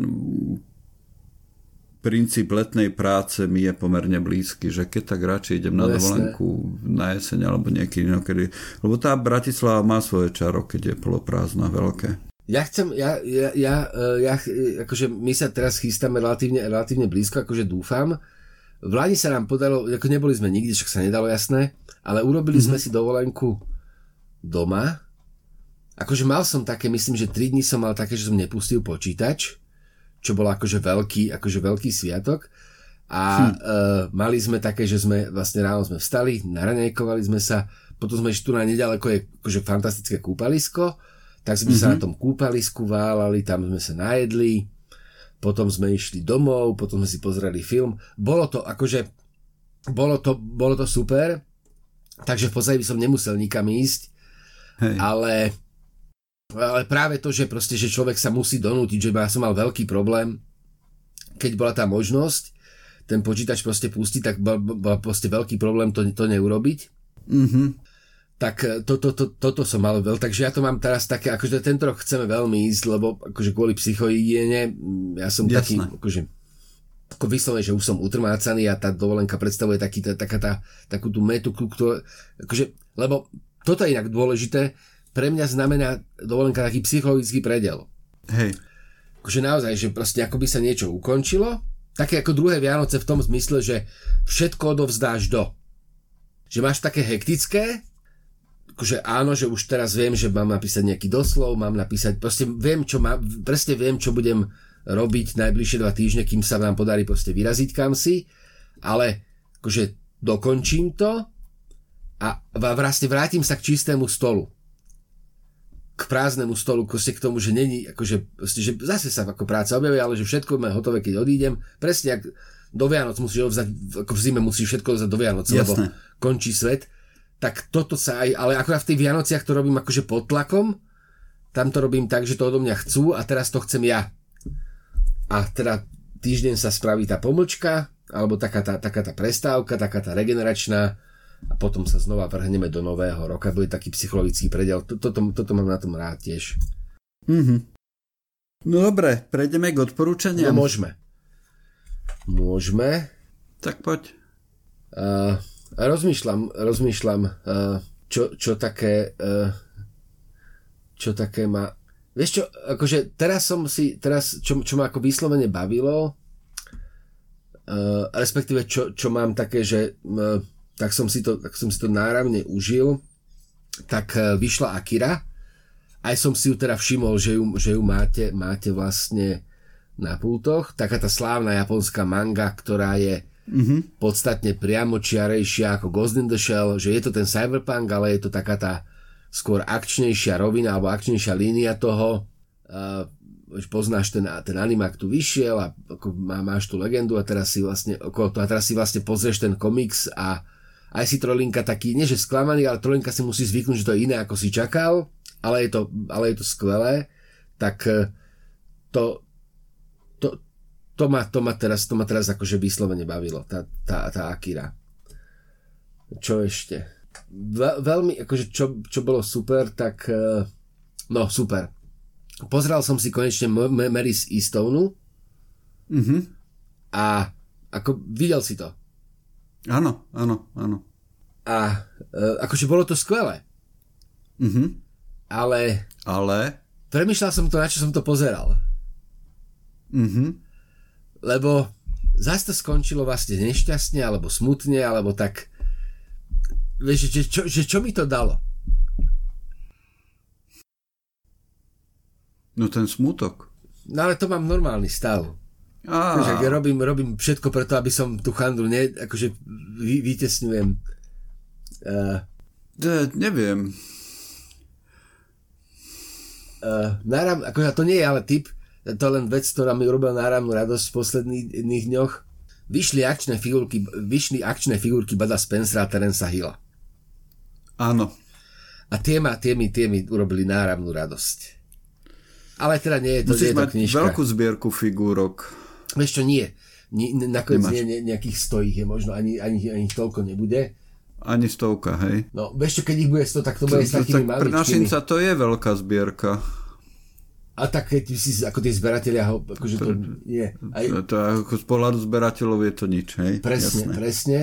princíp letnej práce mi je pomerne blízky, že keď tak radšej idem na
No jasné.
dovolenku na jeseň alebo niekedy inokedy. Lebo tá Bratislava má svoje čaro, keď je poloprázdna veľké.
Ja chcem, ja, ja, ja, e, ja, e, akože my sa teraz chystáme relatívne, relatívne blízko, akože dúfam. V Lani sa nám podarilo, ako neboli sme nikdy, však sa nedalo jasné, ale urobili
Mhm.
sme si dovolenku doma. Akože mal som také, myslím, že 3 dní som mal také, že som nepustil počítač, čo bol akože veľký, akože veľký sviatok. A hm. uh, mali sme také, že sme vlastne ráno sme vstali, naranejkovali sme sa, potom sme tu na nedaleko je akože fantastické kúpalisko, tak sme mm-hmm. sa na tom kúpalisku válali, tam sme sa najedli, potom sme išli domov, potom sme si pozreli film. Bolo to akože, bolo to, bolo to super, takže v podstate by som nemusel nikam ísť,
Hej.
ale, ale práve to, že proste, že človek sa musí donútiť, že ja som mal veľký problém, keď bola tá možnosť, ten počítač proste pustiť, tak bol, bol proste veľký problém to, to neurobiť.
Mhm.
Tak e, to, to, to, toto som mal veľ, takže ja to mám teraz také, akože tento rok chceme veľmi ísť, lebo akože kvôli psychohygiene, mm, ja som
Jasné.
taký, akože ako vyslovene, že už som utrmácaný a tá dovolenka predstavuje taký, tá, taká tá, takú tú metu, ktorú, akože, lebo toto je inak dôležité, pre mňa znamená dovolenka taký psychologický predel.
Hej.
Akože naozaj, že proste ako by sa niečo ukončilo, také ako druhé Vianoce v tom zmysle, že všetko odovzdáš do. Že máš také hektické, akože áno, že už teraz viem, že mám napísať nejaký doslov, mám napísať, proste viem, čo má, presne viem, čo budem robiť najbližšie dva týždne, kým sa nám podarí proste vyraziť kam si, ale akože dokončím to a vlastne vrátim sa k čistému stolu k prázdnemu stolu, proste k tomu, že není, akože, proste, že zase sa ako práca objaví, ale že všetko má hotové, keď odídem. Presne, ak do Vianoc musíš odvzdať, ako v zime musíš všetko odvzdať do Vianoc, lebo
Jasné.
končí svet. Tak toto sa aj, ale akorát v tých Vianociach to robím akože pod tlakom, tam to robím tak, že to odo mňa chcú a teraz to chcem ja. A teda týždeň sa spraví tá pomlčka, alebo taká tá, taká tá prestávka, taká tá regeneračná a potom sa znova vrhneme do nového roka. Bude taký psychologický predel. Toto, toto mám na tom rád tiež.
Mhm. No dobre, prejdeme k
No
odporúčaniam.
môžeme. Môžeme.
Tak poď.
Uh, rozmýšľam, rozmýšľam, uh, čo, čo také uh, čo také ma vieš čo, akože teraz som si teraz, čo, čo ma ako vyslovene bavilo uh, respektíve čo, čo mám také, že tak som si to, tak som si to náravne užil tak vyšla Akira aj som si ju teda všimol, že ju, že ju máte, máte vlastne na pultoch. Taká tá slávna japonská manga, ktorá je mm-hmm. podstatne priamočiarejšia ako Ghost in the Shell, že je to ten cyberpunk, ale je to taká tá skôr akčnejšia rovina alebo akčnejšia línia toho. Uh, poznáš ten, ten anime, ak tu vyšiel a ako má, máš tú legendu a teraz si vlastne okolo a teraz si vlastne pozrieš ten komiks a aj si trolinka taký, nie že sklamaný, ale trolinka si musí zvyknúť, že to je iné, ako si čakal, ale je to, ale je to skvelé, tak eh, to, to, to, ma, to, ma teraz, to ma teraz akože vyslovene bavilo, tá, tá, tá Akira. Čo ešte? Ve, veľmi, akože čo, čo bolo super, tak eh, no super. Pozrel som si konečne M- M- Mary z Eastonu
Mhm.
A ako videl si to.
Áno, áno, áno.
A e, akože bolo to skvelé.
Mhm.
Ale
Ale?
premyšľal som to, na čo som to pozeral.
Mhm.
Lebo zase to skončilo vlastne nešťastne, alebo smutne, alebo tak... Vieš, že čo, že čo mi to dalo?
No ten smutok.
No ale to mám normálny stav.
Á,
Takže ja robím, robím všetko preto, aby som tú chandru ne, akože vy, vytesňujem. Uh,
de, neviem.
uh, náram, akože to nie je ale typ, to je len vec, ktorá mi urobila náramnú radosť v posledných dňoch. Vyšli akčné figurky, vyšli akčné figurky Bada Spencera a Terensa Hilla.
Áno.
A tie, ma, tie, mi, tie mi urobili náramnú radosť. Ale teda nie je to, nie
Musíš
je to knižka.
veľkú zbierku figúrok.
Vieš čo, nie. nie nakoniec
Nemáš.
nie, nie, nejakých stojí je možno, ani, ani, ani toľko nebude.
Ani stovka, hej.
No, vieš čo, keď ich bude 100, tak to bude s
tak
takými
pre
maličkými.
našinca to je veľká zbierka.
A tak keď si, ako tí zberatelia, akože to nie. Aj,
To, to ako z pohľadu zberateľov je to nič, hej?
presne,
Jasné.
presne.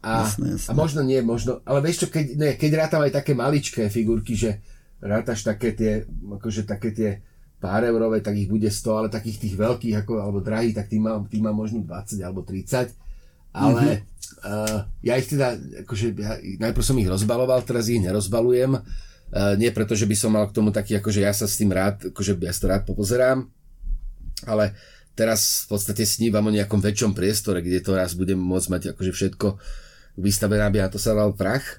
A,
Jasné, jasné.
a možno nie, možno, ale vieš čo, keď, ne, keď rátam aj také maličké figurky, že rátaš také tie, akože také tie pár eurové, tak ich bude 100, ale takých tých veľkých, ako, alebo drahých, tak tým mám, tým mám možno 20 alebo 30. Ale
Mhm.
uh, ja ich teda, akože ja, najprv som ich rozbaloval, teraz ich nerozbalujem. Uh, nie preto, že by som mal k tomu taký, akože ja sa s tým rád, akože ja to rád popozerám, ale teraz v podstate snívam o nejakom väčšom priestore, kde to raz budem môcť mať akože všetko vystavené, aby na to sa dal prach,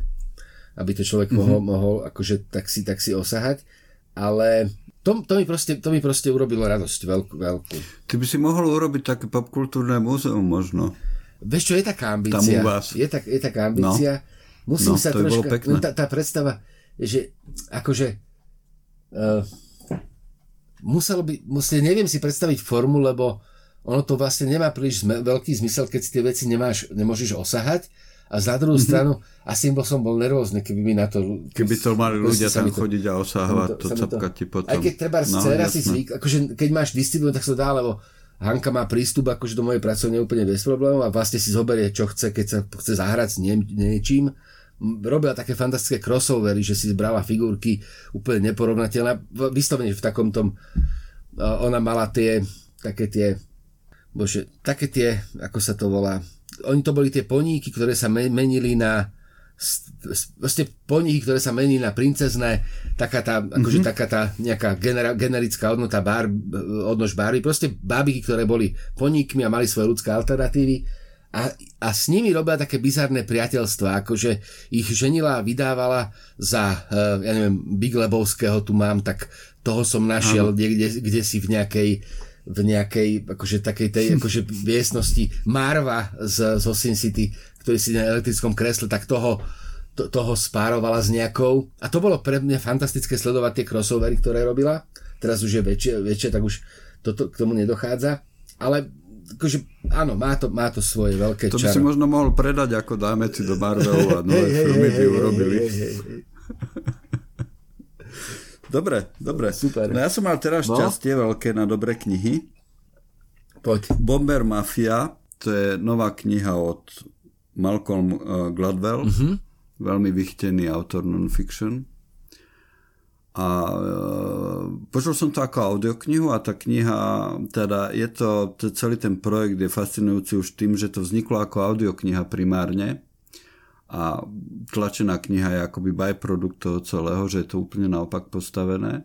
aby to človek mm-hmm. mohol, mohol akože tak si, tak si osahať, ale to, to, mi proste, to mi proste urobilo radosť veľkú, veľkú.
Ty by si mohol urobiť také popkultúrne múzeum možno.
Vieš čo, je taká ambícia.
Tam u vás.
Je, tak, je taká ambícia. No. Musím
No,
sa
to
troška... len tá, tá predstava, že akože... Uh, muselo by... Musel, neviem si predstaviť formu, lebo ono to vlastne nemá príliš zme, veľký zmysel, keď si tie veci nemáš, nemôžeš osahať. A za druhú mm-hmm. stranu, asi bol som bol nervózny, keby mi na to...
Keby to mali ľudia tam
to-
chodiť a osahávať, to
sa mi
capka ti potom.
Aj keď treba
No,
dcera si zvyk, akože keď máš distribútor, tak sa to dá, lebo Hanka má prístup akože do mojej pracovne úplne bez problémov a vlastne si zoberie, čo chce, keď sa chce zahrať s nie, niečím. Robila také fantastické crossovery, že si zbrala figurky úplne neporovnateľné. Vyslovene v takom tom, a ona mala tie, také tie, bože, také tie, ako sa to volá, oni to boli tie poníky, ktoré sa me- menili na vlastne poníky, ktoré sa menili na princezné, taká tá, akože mm-hmm. taká tá nejaká genera- generická hodnota bar, odnož barvy, proste bábiky, ktoré boli poníkmi a mali svoje ľudské alternatívy a, a s nimi robila také bizarné priateľstva, akože ich ženila a vydávala za, eh, ja neviem, Big Lebowského tu mám, tak toho som našiel niekde, kde si v nejakej v nejakej, akože takej tej, akože miestnosti Marva z, z Sin City, ktorý si na elektrickom kresle, tak toho, to, toho spárovala s nejakou. A to bolo pre mňa fantastické sledovať tie crossovery, ktoré robila. Teraz už je väčšie, väčšie tak už toto k tomu nedochádza. Ale akože, áno, má to, má to svoje veľké
To by
čaro.
si možno mohol predať ako dáme si do Marvelu a nové filmy by urobili.
hej, hej, hej.
Dobre, dobre.
Super.
No ja som mal teraz
No.
šťastie veľké na dobré knihy.
Poď.
Bomber Mafia, to je nová kniha od Malcolm uh, Gladwell, mm-hmm. veľmi vychtený autor non-fiction. A uh, počul som to ako audioknihu a tá kniha, teda je to, to celý ten projekt je fascinujúci už tým, že to vzniklo ako audiokniha primárne a tlačená kniha je akoby byprodukt toho celého, že je to úplne naopak postavené.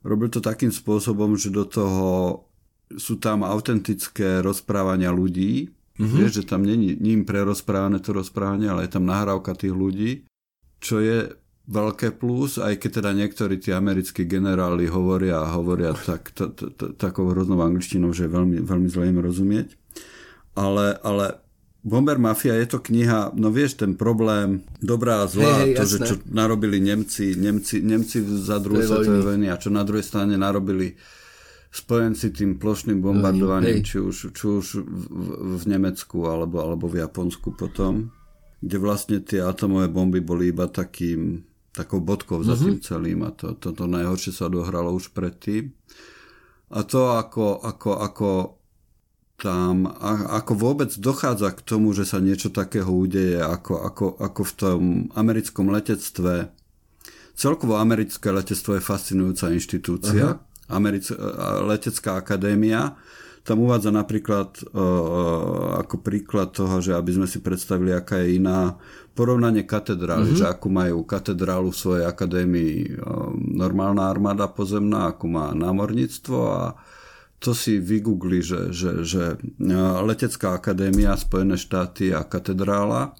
Robil to takým spôsobom, že do toho sú tam autentické rozprávania ľudí, mm-hmm. vieš, že tam není ním prerozprávané to rozprávanie, ale je tam nahrávka tých ľudí, čo je veľké plus, aj keď teda niektorí tí americkí generáli hovoria a hovoria tak, t- t- t- takou hroznou angličtinou, že veľmi, veľmi zle im rozumieť. Ale, ale Bomber Mafia je to kniha, no vieš, ten problém dobrá a zlá,
hej,
to, že čo narobili Nemci, Nemci, Nemci za druhú
Tej
svetovej
vojny.
a čo na druhej strane narobili spojenci tým plošným bombardovaním,
Hej.
či už, či už v, v- v Nemecku alebo, alebo v Japonsku potom, kde vlastne tie atomové bomby boli iba takým, takou bodkou za tým celým a to, to, to najhoršie sa odohralo už predtým. A to ako, ako, ako tam, a, ako vôbec dochádza k tomu, že sa niečo takého udeje, ako, ako, ako v tom americkom letectve. Celkovo americké letectvo je fascinujúca inštitúcia. Americ- letecká akadémia. Tam uvádza napríklad uh, ako príklad toho, že aby sme si predstavili, aká je iná porovnanie katedrály, mm-hmm. že ako majú katedrálu v svojej akadémii uh, normálna armáda pozemná, ako má námorníctvo a to si vygoogli, že, že, že letecká akadémia, Spojené štáty a katedrála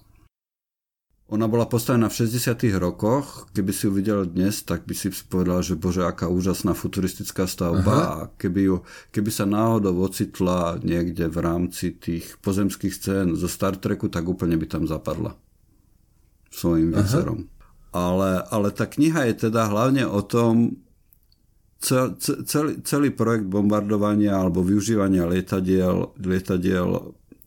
ona bola postavená v 60. rokoch, keby si ju videl dnes, tak by si povedal, že bože, aká úžasná futuristická stavba Aha. a keby, ju, keby sa náhodou ocitla niekde v rámci tých pozemských scén zo Star Treku, tak úplne by tam zapadla svojim výzerom. Ale, ale tá kniha je teda hlavne o tom, cel, celý, celý projekt bombardovania alebo využívania lietadiel, lietadiel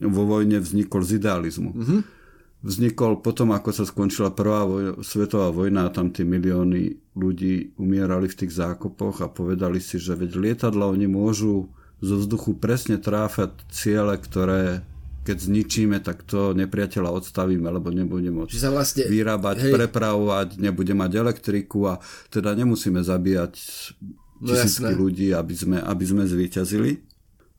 vo vojne vznikol z idealizmu. Mm-hmm vznikol potom, ako sa skončila prvá voj- svetová vojna a tam tie milióny ľudí umierali v tých zákopoch a povedali si, že veď lietadla oni môžu zo vzduchu presne tráfať ciele, ktoré keď zničíme, tak to nepriateľa odstavíme, lebo nebude môcť sa vlastne, vyrábať, hej. prepravovať, nebude mať elektriku a teda nemusíme zabíjať no tisícky ľudí, aby sme, aby sme zvíťazili.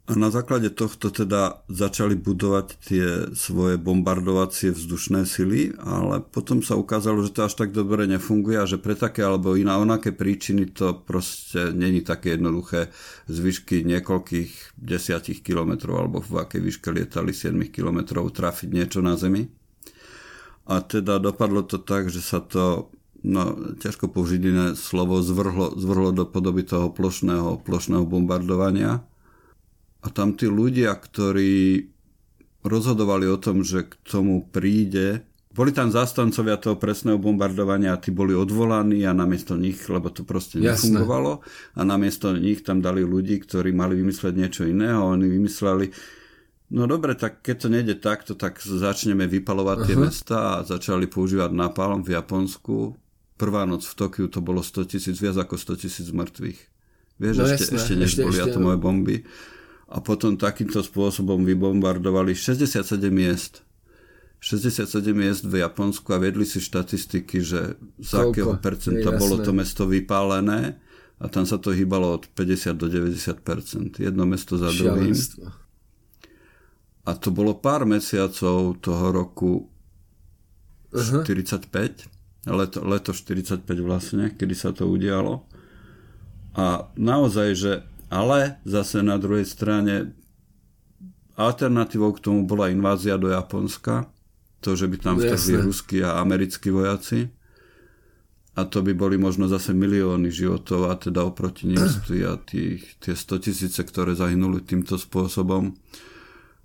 A na základe tohto teda začali budovať tie svoje bombardovacie vzdušné sily, ale potom sa ukázalo, že to až tak dobre nefunguje a že pre také alebo iná onaké príčiny to proste není také jednoduché z výšky niekoľkých desiatich kilometrov alebo v akej výške lietali 7 kilometrov trafiť niečo na Zemi. A teda dopadlo to tak, že sa to no, ťažko použiť iné slovo, zvrhlo, zvrhlo do podoby toho plošného, plošného bombardovania a tam tí ľudia, ktorí rozhodovali o tom, že k tomu príde, boli tam zastancovia toho presného bombardovania a tí boli odvolaní a namiesto nich, lebo to proste Jasné. nefungovalo, a namiesto nich tam dali ľudí, ktorí mali vymysleť niečo iného. Oni vymysleli, no dobre, tak keď to nejde takto, tak začneme vypalovať uh-huh. tie mesta a začali používať napalom v Japonsku. Prvá noc v Tokiu to bolo 100 tisíc, viac ako 100 tisíc mŕtvych. Vieš, no ešte, jasné, ešte než ešte, boli ešte, atomové bomby a potom takýmto spôsobom vybombardovali 67 miest. 67 miest v Japonsku a vedli si štatistiky, že z akého percenta bolo to mesto vypálené a tam sa to hýbalo od 50 do 90% Jedno mesto za druhým. A to bolo pár mesiacov toho roku uh-huh. 45, leto, leto 45 vlastne, kedy sa to udialo. A naozaj, že ale zase na druhej strane alternatívou k tomu bola invázia do Japonska, to, že by tam no, vtrhli ruskí a americkí vojaci. A to by boli možno zase milióny životov a teda oproti Nemství a tých, tie 100 tisíce, ktoré zahynuli týmto spôsobom.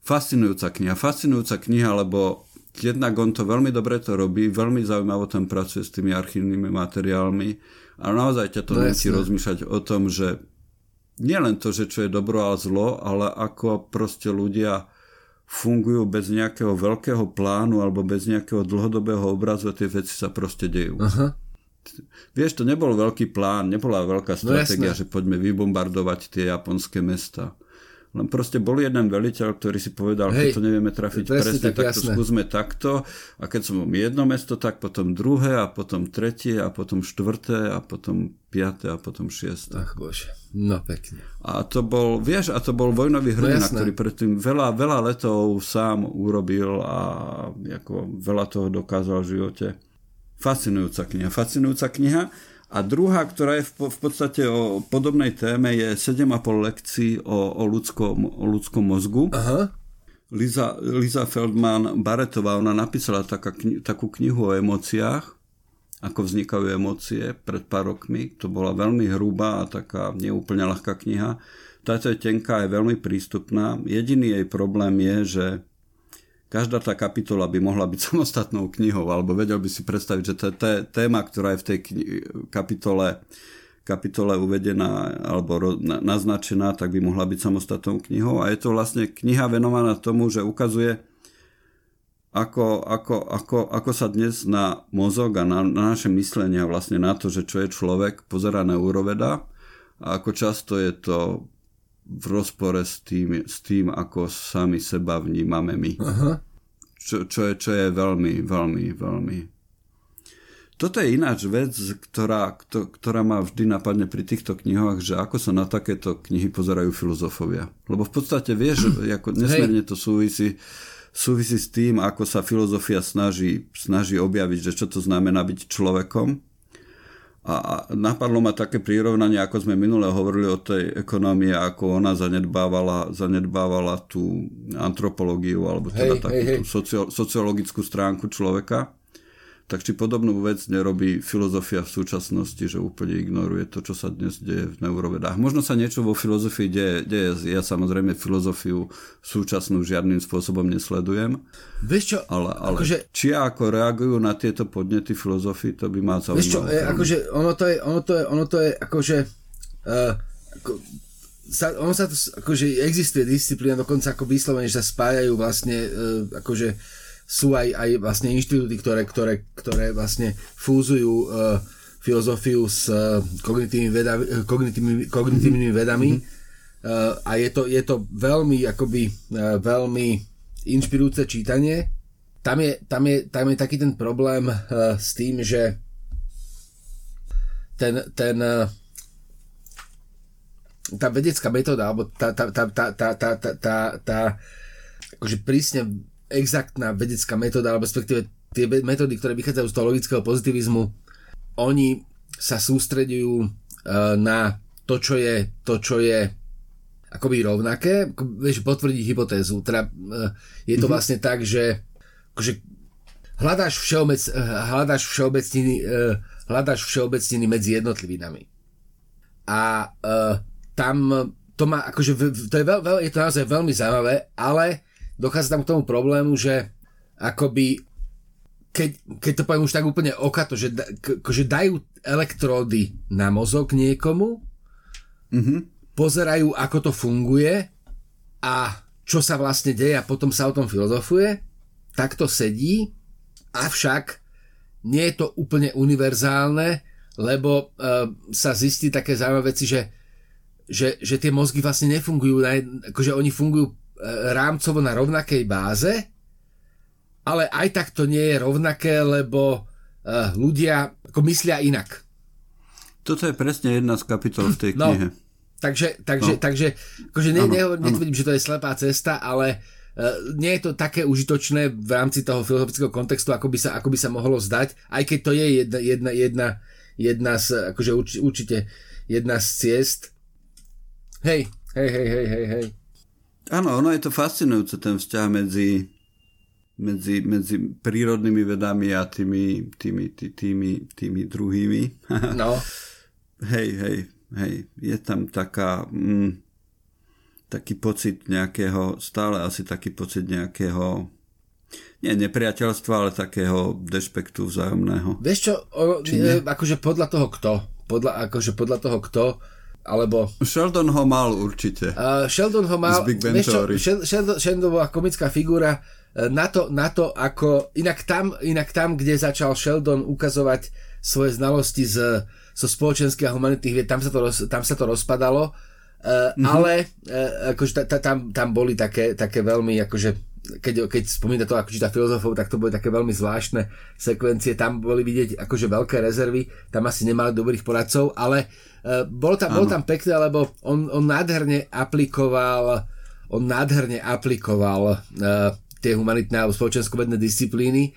Fascinujúca kniha. Fascinujúca kniha, lebo jednak on to veľmi dobre to robí, veľmi zaujímavo tam pracuje s tými archívnymi materiálmi a naozaj ťa to no, nutí rozmýšľať o tom, že nielen to, že čo je dobro a zlo, ale ako proste ľudia fungujú bez nejakého veľkého plánu alebo bez nejakého dlhodobého obrazu a tie veci sa proste dejú. Aha. Vieš, to nebol veľký plán, nebola veľká no stratégia, no že poďme vybombardovať tie japonské mesta. Len proste bol jeden veliteľ, ktorý si povedal, Hej, keď to nevieme trafiť presne, tak, tak to skúsme takto. A keď som jedno mesto, tak potom druhé a potom tretie a potom štvrté a potom piaté a potom šiesté.
Ach bože, no pekne.
A to bol, vieš, a to bol vojnový no hrdina, no, ktorý predtým veľa, veľa letov sám urobil a ako veľa toho dokázal v živote. Fascinujúca kniha, fascinujúca kniha. A druhá, ktorá je v, v podstate o podobnej téme, je 7,5 lekcií o, o, ľudskom, o ľudskom mozgu. Aha. Liza, Liza Feldman Baretová, ona napísala taká, kni, takú knihu o emóciách, ako vznikajú emócie pred pár rokmi. To bola veľmi hrubá a taká neúplne ľahká kniha. Táto je tenká, je veľmi prístupná. Jediný jej problém je, že každá tá kapitola by mohla byť samostatnou knihou, alebo vedel by si predstaviť, že tá téma, ktorá je v tej kapitole, kapitole uvedená alebo naznačená, tak by mohla byť samostatnou knihou. A je to vlastne kniha venovaná tomu, že ukazuje, ako, ako, ako, ako sa dnes na mozog a na, na naše myslenia vlastne na to, že čo je človek, pozera neuroveda a ako často je to v rozpore s tým, s tým ako sami seba vnímame my. Aha. Čo, čo, je, čo je veľmi, veľmi, veľmi toto je ináč vec, ktorá, ktorá ma vždy napadne pri týchto knihách, že ako sa na takéto knihy pozerajú filozofovia. Lebo v podstate vieš, ako nesmierne to súvisí, súvisí s tým, ako sa filozofia snaží, snaží objaviť, že čo to znamená byť človekom. A napadlo ma také prirovnanie, ako sme minule hovorili o tej ekonomii, ako ona zanedbávala, zanedbávala tú antropológiu, alebo teda hej, takú hej. Socio, sociologickú stránku človeka tak či podobnú vec nerobí filozofia v súčasnosti, že úplne ignoruje to, čo sa dnes deje v neurovedách. Možno sa niečo vo filozofii deje, deje. ja samozrejme filozofiu súčasnú žiadnym spôsobom nesledujem.
Vieš čo?
Ale, ale akože... či ako reagujú na tieto podnety filozofii, to by ma zaujímalo.
Vieš čo, je, akože ono to je, ono to je, ono to je akože uh, ako, sa, ono sa to, akože existuje disciplína, dokonca ako vyslovene, že sa spájajú vlastne uh, akože sú aj, aj vlastne inštitúty, ktoré, ktoré, ktoré vlastne fúzujú uh, filozofiu s uh, kognitívnymi, vedami, kognitívnymi, kognitívnymi vedami mm-hmm. uh, a je to, je to veľmi akoby uh, veľmi inšpirujúce čítanie. Tam je, tam, je, tam je taký ten problém uh, s tým, že ten, ten uh, tá vedecká metóda, alebo tá, tá, tá, tá, tá, tá, tá, tá, tá akože prísne exaktná vedecká metóda, alebo respektíve tie metódy, ktoré vychádzajú z toho logického pozitivizmu, oni sa sústredujú uh, na to, čo je, to, čo je akoby rovnaké, vieš, potvrdiť hypotézu. Teda uh, je to mm-hmm. vlastne tak, že akože hľadáš, všeobec, uh, hľadáš všeobecniny, hľadáš všeobecniny medzi jednotlivinami. A tam to má, akože, to je, veľ, veľ, je to naozaj veľmi zaujímavé, ale dochádza tam k tomu problému, že akoby keď, keď to poviem už tak úplne okato, že, že dajú elektródy na mozog niekomu, mm-hmm. pozerajú, ako to funguje a čo sa vlastne deje a potom sa o tom filozofuje, tak to sedí, avšak nie je to úplne univerzálne, lebo uh, sa zistí také zaujímavé veci, že, že, že tie mozgy vlastne nefungujú, akože oni fungujú rámcovo na rovnakej báze, ale aj tak to nie je rovnaké, lebo uh, ľudia ako myslia inak.
Toto je presne jedna z kapitol v tej no, knihe.
Takže, takže, no. takže akože ne, ne, netvrdím, že to je slepá cesta, ale uh, nie je to také užitočné v rámci toho filozofického kontextu, ako by sa, ako by sa mohlo zdať, aj keď to je jedna, jedna, jedna, jedna z, akože urč, určite jedna z ciest. Hej, hej, hej, hej, hej, hej.
Áno, ono je to fascinujúce, ten vzťah medzi, medzi, medzi prírodnými vedami a tými, tými, tými, tými, tými druhými.
No.
hej, hej, hej. Je tam taká... Mm, taký pocit nejakého, stále asi taký pocit nejakého nie nepriateľstva, ale takého dešpektu vzájomného.
Vieš čo, ono, je, akože podľa toho kto, podľa, akože podľa toho kto, alebo...
Sheldon ho mal určite.
Uh, Sheldon ho mal... Vieš čo, Sheldon, Sheldon bola komická figura uh, na to, na to, ako... Inak tam, inak tam, kde začal Sheldon ukazovať svoje znalosti z, zo spoločenských a humanitných vied, tam sa to, roz, tam sa to rozpadalo. Uh, mm-hmm. Ale uh, akože ta, ta, tam, tam boli také, také veľmi akože keď, keď spomína to ako číta filozofov, tak to boli také veľmi zvláštne sekvencie, tam boli vidieť akože veľké rezervy, tam asi nemali dobrých poradcov, ale uh, bol, tam, bol tam pekné, lebo on, on nádherne aplikoval on nádherne aplikoval uh, tie humanitné alebo spoločensko-vedné disciplíny,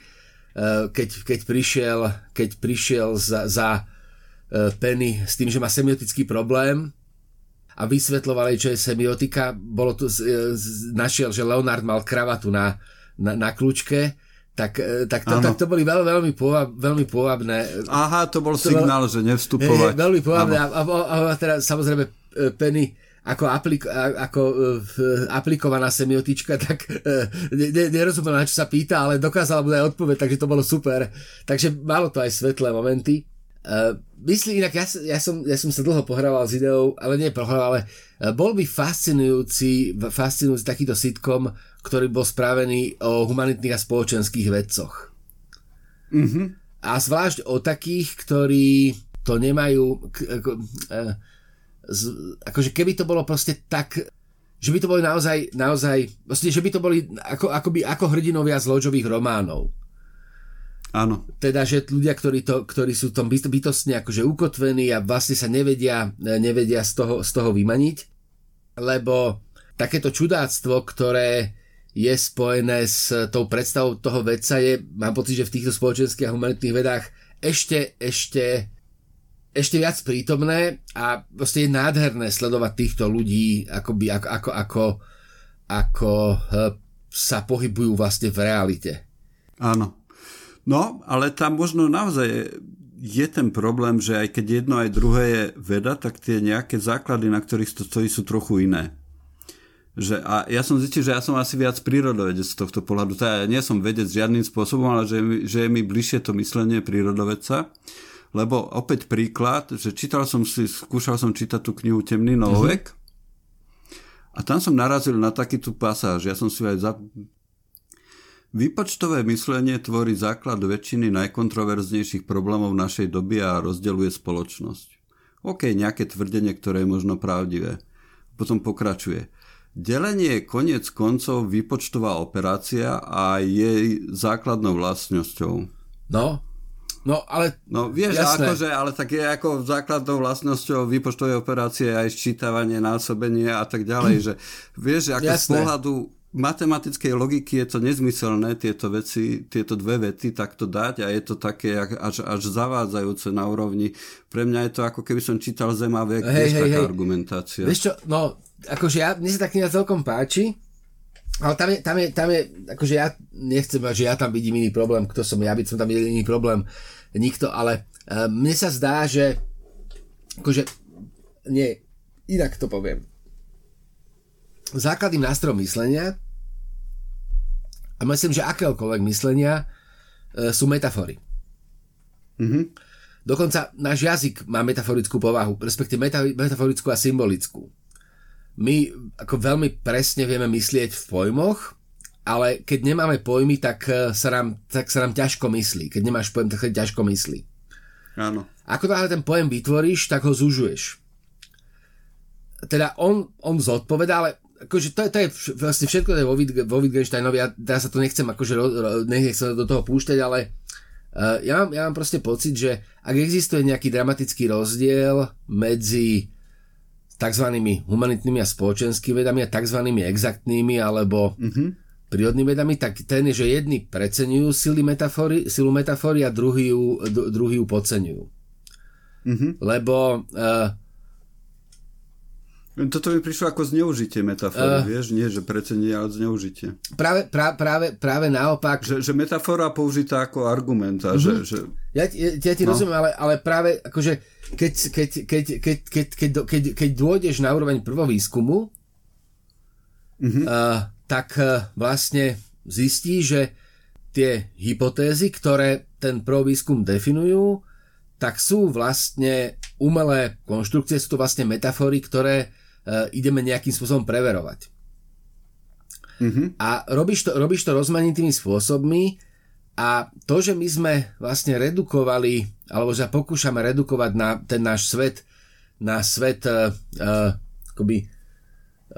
uh, keď, keď prišiel, keď prišiel za, za uh, Penny s tým, že má semiotický problém, a vysvetľovali, čo je semiotika. Bolo tu, našiel, že Leonard mal kravatu na, na, na kľúčke, tak, e, tak, to, tak to boli veľmi, veľmi, pôvab, veľmi pôvabné.
Aha, to bol to signál, bol, že nevstupovať.
Je, veľmi pôvabné a, a, a, a teda samozrejme e, Penny ako, aplik, ako aplikovaná semiotička, tak uh, ne, nerozumela, na čo sa pýta, ale dokázala mu aj odpoveď, takže to bolo super. Takže malo to aj svetlé momenty. Uh, myslí inak, ja, ja, som, ja som sa dlho pohrával s ideou, ale nie pohrával, ale uh, bol by fascinujúci, fascinujúci takýto sitcom, ktorý bol spravený o humanitných a spoločenských vedcoch. Mm-hmm. A zvlášť o takých, ktorí to nemajú, k, uh, akože keby to bolo proste tak, že by to boli naozaj, naozaj, vlastne, že by to boli ako, akoby, ako hrdinovia z loďových románov.
Áno.
Teda, že ľudia, ktorí, to, ktorí sú tom bytostne akože ukotvení a vlastne sa nevedia, nevedia z, toho, z toho vymaniť, lebo takéto čudáctvo, ktoré je spojené s tou predstavou toho vedca, je, mám pocit, že v týchto spoločenských a humanitných vedách ešte, ešte, ešte viac prítomné a proste je nádherné sledovať týchto ľudí, akoby, ako, ako, ako, ako eh, sa pohybujú vlastne v realite.
Áno. No, ale tam možno naozaj je ten problém, že aj keď jedno aj druhé je veda, tak tie nejaké základy, na ktorých to stojí, sú trochu iné. Že, a ja som zistil, že ja som asi viac prírodovedec z tohto pohľadu. Teda ja nie som vedec žiadnym spôsobom, ale že, že je mi bližšie to myslenie prírodovedca. Lebo opäť príklad, že čítal som si, skúšal som čítať tú knihu Temný novovek mm-hmm. a tam som narazil na takýto pasáž. Ja som si aj za, Výpočtové myslenie tvorí základ väčšiny najkontroverznejších problémov našej doby a rozdeľuje spoločnosť. OK, nejaké tvrdenie, ktoré je možno pravdivé. Potom pokračuje. Delenie je koniec koncov výpočtová operácia a jej základnou vlastnosťou.
No, No, ale...
No, vieš, jasné. akože, ale tak je ako základnou vlastnosťou výpočtovej operácie aj ščítavanie, násobenie a tak ďalej, že vieš, ako jasné. z pohľadu matematickej logiky je to nezmyselné tieto veci, tieto dve vety takto dať a je to také až, až zavádzajúce na úrovni. Pre mňa je to ako keby som čítal Zem a vek, hej, hej, taká hej. argumentácia.
Vieš čo, no, akože ja, mne sa tá kniha celkom páči, ale tam je, tam je, tam je, akože ja nechcem, že ja tam vidím iný problém, kto som ja, by som tam videl iný problém, nikto, ale uh, mne sa zdá, že akože, nie, inak to poviem základným nástrojom myslenia a myslím, že akéhokoľvek myslenia e, sú metafory. Mm-hmm. Dokonca náš jazyk má metaforickú povahu, respektíve meta, metaforickú a symbolickú. My ako veľmi presne vieme myslieť v pojmoch, ale keď nemáme pojmy, tak e, sa nám, tak sa nám ťažko myslí. Keď nemáš pojem, tak sa ťažko myslí.
Áno.
Ako náhle ten pojem vytvoríš, tak ho zužuješ. Teda on, on zodpoveda, ale akože to, to je vlastne všetko to je vo, vo Wittgensteinovi, ja teraz sa to nechcem akože ro, ro, nechcem do toho púšťať, ale uh, ja, mám, ja mám proste pocit, že ak existuje nejaký dramatický rozdiel medzi tzv. humanitnými a spoločenskými vedami a tzv. exaktnými alebo mm-hmm. prírodnými vedami, tak ten je, že jedni preceňujú sily metafory, silu metafory a druhý ju, druhý ju podceňujú. Mm-hmm. Lebo uh,
toto mi prišlo ako zneužitie metafory, uh, vieš, nie, že precenie, ale zneužitie.
Práve, pra, práve, práve naopak.
Že, že metafora použitá ako argument. A uh-huh. že, že...
Ja, ja, ja ti no. rozumiem, ale, ale práve akože keď, keď, keď, keď, keď, keď, keď, keď dôjdeš na úroveň prvovýskumu, uh-huh. uh, tak uh, vlastne zistí, že tie hypotézy, ktoré ten prvovýskum definujú, tak sú vlastne umelé konštrukcie, sú to vlastne metafory, ktoré ideme nejakým spôsobom preverovať. Mm-hmm. A robíš to, robíš to rozmanitými spôsobmi a to, že my sme vlastne redukovali, alebo že pokúšame redukovať na ten náš svet, na svet uh, uh, akoby,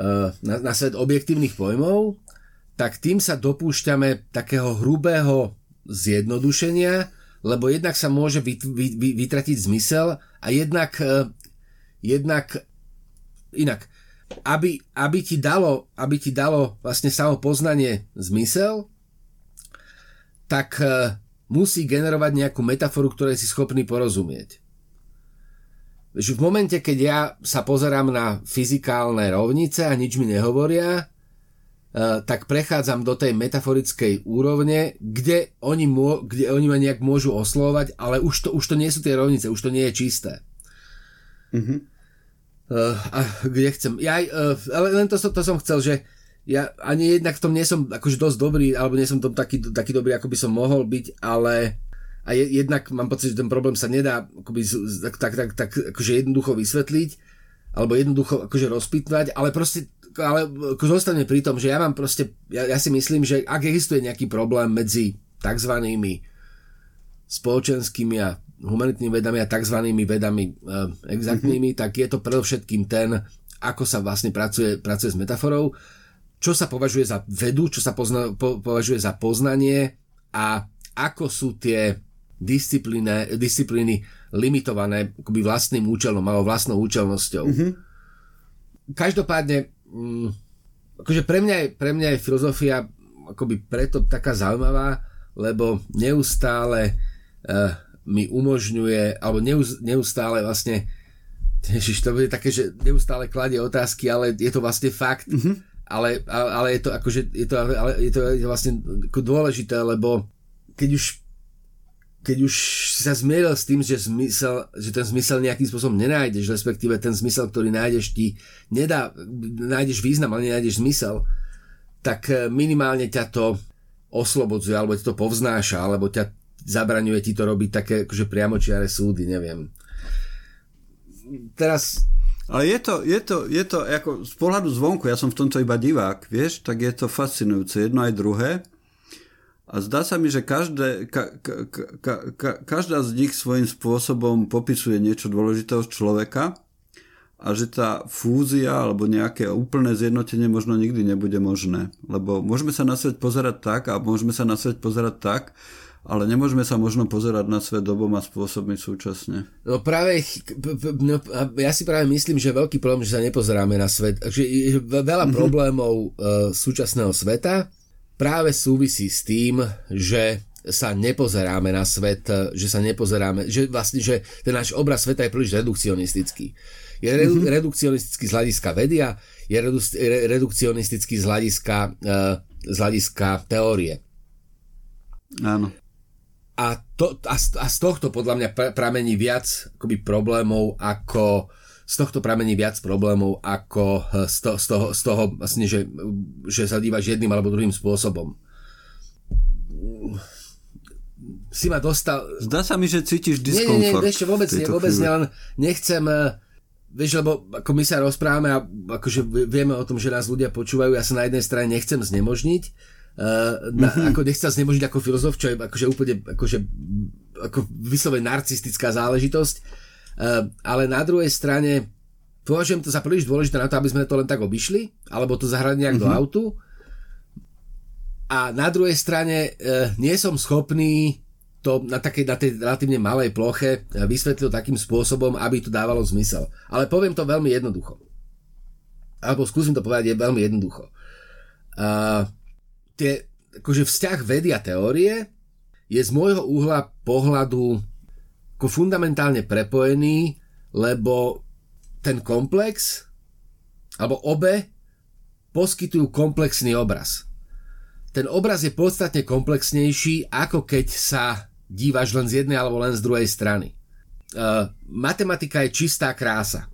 uh, na, na svet objektívnych pojmov, tak tým sa dopúšťame takého hrubého zjednodušenia, lebo jednak sa môže vyt, vy, vy, vytratiť zmysel a jednak, uh, jednak inak, aby, aby, ti dalo, aby ti dalo vlastne samo poznanie zmysel, tak uh, musí generovať nejakú metaforu, ktorej si schopný porozumieť. V momente, keď ja sa pozerám na fyzikálne rovnice a nič mi nehovoria, uh, tak prechádzam do tej metaforickej úrovne, kde oni, mô, kde oni ma nejak môžu oslovať, ale už to, už to nie sú tie rovnice, už to nie je čisté. Mm-hmm. Uh, a kde chcem. Ja, uh, ale len to, to som chcel, že ja ani jednak v tom nie som akože dosť dobrý, alebo nie som tom taký, taký dobrý, ako by som mohol byť, ale a je, jednak mám pocit, že ten problém sa nedá akoby, tak, tak, tak, tak akože jednoducho vysvetliť, alebo jednoducho akože rozpitnať, ale proste ale akože zostane pri tom, že ja mám proste, ja, ja si myslím, že ak existuje nejaký problém medzi takzvanými spoločenskými a humanitnými vedami a tzv. vedami uh, exaktnými, mm-hmm. tak je to predovšetkým ten, ako sa vlastne pracuje, pracuje s metaforou, čo sa považuje za vedu, čo sa pozna, po, považuje za poznanie a ako sú tie disciplíny, disciplíny limitované akoby vlastným účelom alebo vlastnou účelnosťou. Mm-hmm. Každopádne, mm, akože pre mňa, je, pre mňa je filozofia akoby preto taká zaujímavá, lebo neustále uh, mi umožňuje, alebo neustále vlastne Ježiš, to bude také, že neustále kladie otázky, ale je to vlastne fakt. Mm-hmm. Ale, ale, je to akože, je to, ale je to, vlastne dôležité, lebo keď už keď už si sa zmieril s tým, že, zmysel, že ten zmysel nejakým spôsobom nenájdeš, respektíve ten zmysel, ktorý nájdeš, ti nedá, nájdeš význam, ale nenájdeš zmysel, tak minimálne ťa to oslobodzuje, alebo ti to povznáša, alebo ťa zabraňuje ti to robiť také akože priamočiare súdy, neviem. Teraz
ale je to, je to, je to ako z pohľadu zvonku, ja som v tomto iba divák, vieš, tak je to fascinujúce, jedno aj druhé. A zdá sa mi, že každé, ka, ka, ka, ka, každá z nich svojím spôsobom popisuje niečo dôležitého človeka a že tá fúzia alebo nejaké úplné zjednotenie možno nikdy nebude možné. Lebo môžeme sa na svet pozerať tak a môžeme sa na svet pozerať tak, ale nemôžeme sa možno pozerať na svet doboma spôsobmi súčasne.
No práve, no, ja si práve myslím, že veľký problém, že sa nepozeráme na svet, že veľa mm-hmm. problémov uh, súčasného sveta práve súvisí s tým, že sa nepozeráme na svet, že sa nepozeráme, že vlastne, že ten náš obraz sveta je príliš redukcionistický. Je redu, mm-hmm. redukcionistický z hľadiska vedia, je redu, redukcionistický z hľadiska, uh, z hľadiska teórie.
Áno.
A, to, a, a z tohto podľa mňa pramení viac akoby problémov ako z tohto pramení viac problémov ako eh, z, to, z toho, z toho vlastne, že, že sa dívaš jedným alebo druhým spôsobom. Si ma dostal...
Zdá sa mi, že cítiš diskomfort.
Nie, nie, nie, ešte vôbec nie, vôbec nie, len nechcem... Eh, vieš, lebo ako my sa rozprávame a akože vieme o tom, že nás ľudia počúvajú, ja sa na jednej strane nechcem znemožniť, uh, na, mm-hmm. ako nechcem sa znemožniť ako filozof, čo je akože úplne akože, ako vyslovene narcistická záležitosť, Ehm, ale na druhej strane považujem to za príliš dôležité na to, aby sme to len tak obišli, alebo to zahrať nejak mm-hmm. do autu. A na druhej strane e, nie som schopný to na, takej, na tej relatívne malej ploche vysvetliť takým spôsobom, aby to dávalo zmysel. Ale poviem to veľmi jednoducho. Alebo skúsim to povedať je veľmi jednoducho. Uh, tie, akože vzťah vedy a teórie je z môjho uhla pohľadu ako fundamentálne prepojený, lebo ten komplex, alebo obe, poskytujú komplexný obraz. Ten obraz je podstatne komplexnejší, ako keď sa dívaš len z jednej alebo len z druhej strany. Uh, matematika je čistá krása.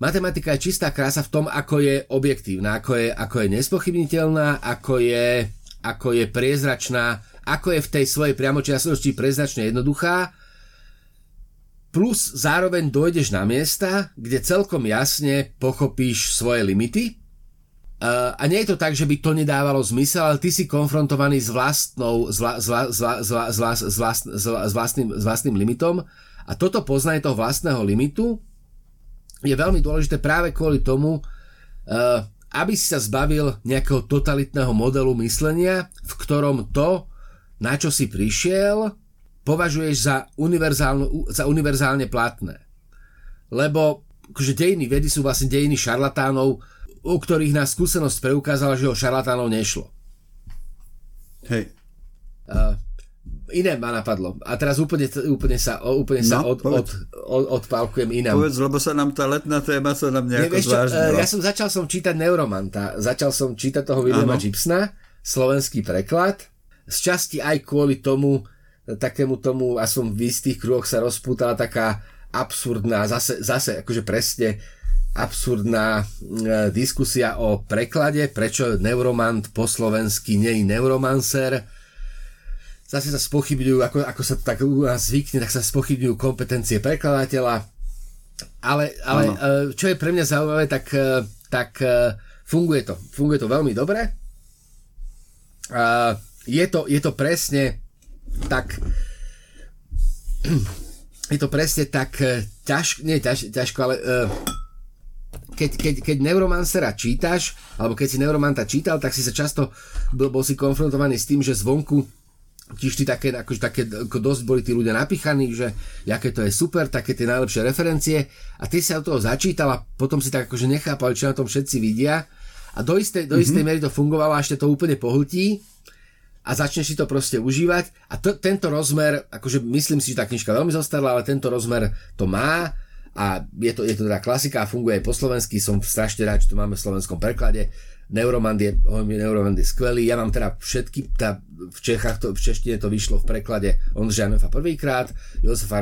Matematika je čistá krása v tom, ako je objektívna, ako je, ako je nespochybniteľná, ako je, ako je priezračná, ako je v tej svojej priamočiastosti prezračne jednoduchá plus zároveň dojdeš na miesta, kde celkom jasne pochopíš svoje limity. A nie je to tak, že by to nedávalo zmysel, ale ty si konfrontovaný s, vlastnou, s vlastným limitom a toto poznanie toho vlastného limitu je veľmi dôležité práve kvôli tomu, aby si sa zbavil nejakého totalitného modelu myslenia, v ktorom to, na čo si prišiel, považuješ za, za univerzálne platné. Lebo akože dejiny vedy sú vlastne dejiny šarlatánov, u ktorých nás skúsenosť preukázala, že o šarlatánov nešlo.
Hej.
Uh, iné ma napadlo. A teraz úplne, úplne sa, úplne sa no, od, od, od, odpálkujem inám.
Povedz, lebo sa nám tá letná téma sa nám nejako
Nie, uh, Ja som začal som čítať Neuromanta. Začal som čítať toho Williama Gibsona, slovenský preklad. Z časti aj kvôli tomu, takému tomu, a som v istých kruhoch sa rozpútala taká absurdná, zase, zase akože presne absurdná e, diskusia o preklade, prečo neuromant po slovensky nie je neuromancer. Zase sa spochybňujú, ako, ako sa tak u nás zvykne, tak sa spochybňujú kompetencie prekladateľa. Ale, ale e, čo je pre mňa zaujímavé, tak, e, tak e, funguje to. Funguje to veľmi dobre. Je to, je to presne tak je to presne tak ťažko, nie ťaž, ťažko, ale keď, keď, keď Neuromancera čítaš, alebo keď si Neuromanta čítal, tak si sa často bol, bol si konfrontovaný s tým, že zvonku ty také, akože také, dosť boli tí ľudia napíchaní, že aké to je super, také tie najlepšie referencie. A ty sa od toho začítal a potom si tak akože nechápal, čo na tom všetci vidia. A do istej, do istej mm-hmm. miery to fungovalo a ešte to úplne pohltí a začneš si to proste užívať. A to, tento rozmer, akože myslím si, že tá knižka veľmi zostala, ale tento rozmer to má. A je to, je to teda klasika a funguje aj po slovensky, som strašne rád, že to máme v slovenskom preklade. Neuromand je, Neuromand je skvelý, ja mám teda všetky, tá, v Čechách to, v češtine to vyšlo v preklade Ondřeja Nefa prvýkrát, Josefa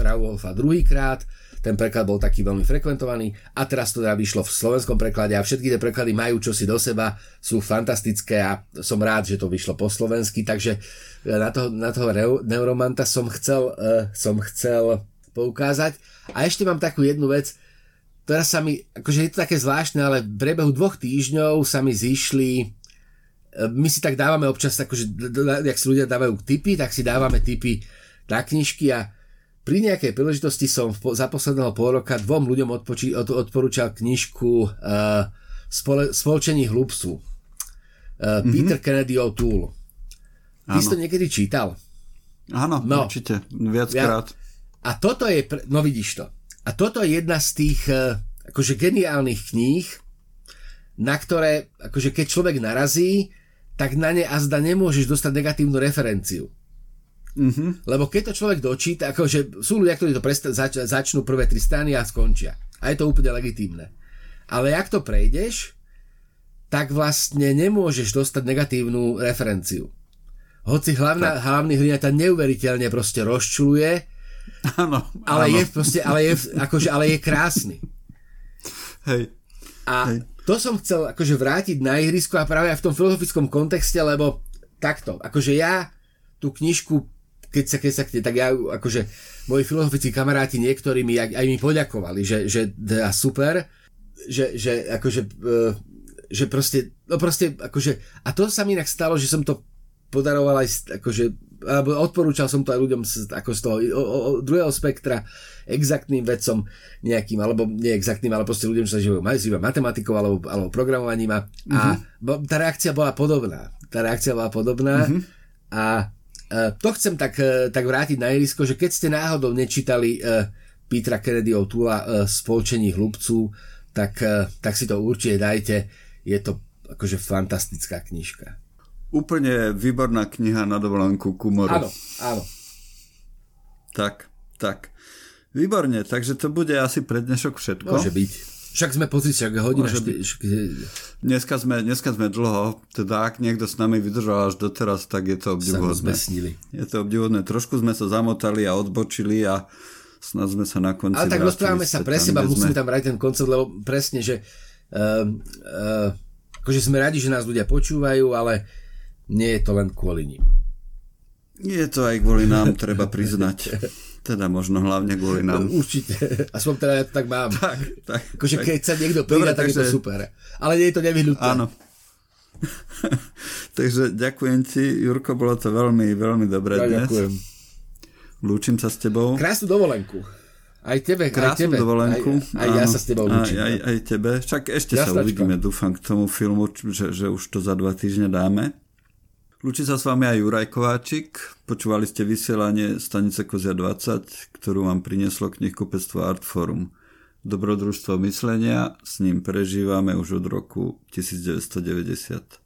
Raulfa druhýkrát, ten preklad bol taký veľmi frekventovaný. A teraz to teda vyšlo v slovenskom preklade a všetky tie preklady majú čosi do seba, sú fantastické a som rád, že to vyšlo po slovensky, takže e, na toho, na toho neuromanta som chcel, uh, som chcel poukázať. A ešte mám takú jednu vec, ktorá sa mi, akože je to také zvláštne, ale v priebehu dvoch týždňov sa mi zišli e, my si tak dávame občas, akože, jak si ľudia dávajú tipy, tak si dávame tipy na knižky a pri nejakej príležitosti som za posledného pol roka dvom ľuďom odpoči, od, odporúčal knižku uh, spole, Spolčení hlubcu. Uh, mm-hmm. Peter Kennedy O'Toole. Ty si to niekedy čítal?
Áno, no, určite. Viackrát. Ja,
a toto je, no vidíš to. A toto je jedna z tých uh, akože geniálnych kníh, na ktoré, akože keď človek narazí, tak na ne azda nemôžeš dostať negatívnu referenciu. Mm-hmm. Lebo keď to človek dočíta, akože sú ľudia, ktorí to presta- zač- začnú prvé tri strany a skončia. A je to úplne legitímne. Ale ak to prejdeš, tak vlastne nemôžeš dostať negatívnu referenciu. Hoci hlavná, hlavný hrina ťa neuveriteľne proste rozčuluje,
áno,
ale áno. je proste, ale je, akože, ale je krásny.
Hej.
A Hej. to som chcel akože vrátiť na ihrisko a práve aj v tom filozofickom kontexte, lebo takto, akože ja tú knižku keď sa, keď sa, tak ja, akože moji filozofickí kamaráti niektorí mi aj, aj mi poďakovali, že, že teda super, že, že akože, e, že proste, no proste, akože, a to sa mi inak stalo, že som to podaroval aj, akože, alebo odporúčal som to aj ľuďom z, ako z toho o, o, druhého spektra exaktným vedcom nejakým, alebo nie exaktným, ale proste ľuďom, čo sa živajú matematikou alebo, alebo programovaním a, mm-hmm. a mhm. tá reakcia bola podobná. Tá reakcia bola podobná mm-hmm. a Eh, to chcem tak, eh, tak vrátiť na irisko, že keď ste náhodou nečítali uh, Petra Kennedy O'Toola uh, Spolčení hlubcú, tak, uh, tak si to určite dajte. Je to akože fantastická knižka.
Úplne výborná kniha na dovolenku k humoru.
Áno, áno.
Tak, tak. Výborne, takže to bude asi pre dnešok všetko.
Môže byť. Však sme pozícia, hodina. Šty...
Dneska, sme, dneska sme dlho, teda ak niekto s nami vydržal až doteraz, tak je to obdivuhodné. Je to obdivuhodné. Trošku sme sa zamotali a odbočili a snad sme sa na konci
Ale tak rozprávame sa pre seba, musíme tam brať ten koncept, lebo presne, že uh, uh, akože sme radi, že nás ľudia počúvajú, ale nie je to len kvôli ním.
Je to aj kvôli nám, treba priznať. Teda možno hlavne kvôli nám.
Určite. Aspoň teda ja to tak mám.
Tak, tak.
Akože keď sa niekto pridá, tak takže... je to super. Ale nie je to nevyhnutné.
Áno. takže ďakujem ti, Jurko, bolo to veľmi, veľmi dobré ja, dnes. Ďakujem. Lúčim sa s tebou.
Krásnu dovolenku. Aj tebe,
Krásnu
aj tebe.
dovolenku.
Aj, aj ja sa s tebou lúčim.
Aj, aj, aj tebe. Však ešte Jasnačka. sa uvidíme, dúfam, k tomu filmu, že, že už to za dva týždne dáme. Lúči sa s vami aj Juraj Kováčik. Počúvali ste vysielanie Stanice Kozia 20, ktorú vám prinieslo knihkupectvo Artforum. Dobrodružstvo myslenia, s ním prežívame už od roku 1990.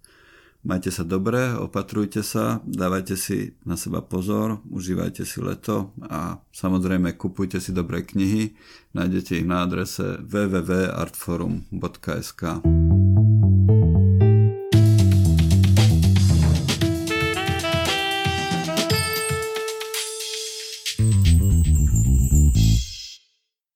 Majte sa dobre, opatrujte sa, dávajte si na seba pozor, užívajte si leto a samozrejme kupujte si dobré knihy. Nájdete ich na adrese www.artforum.sk.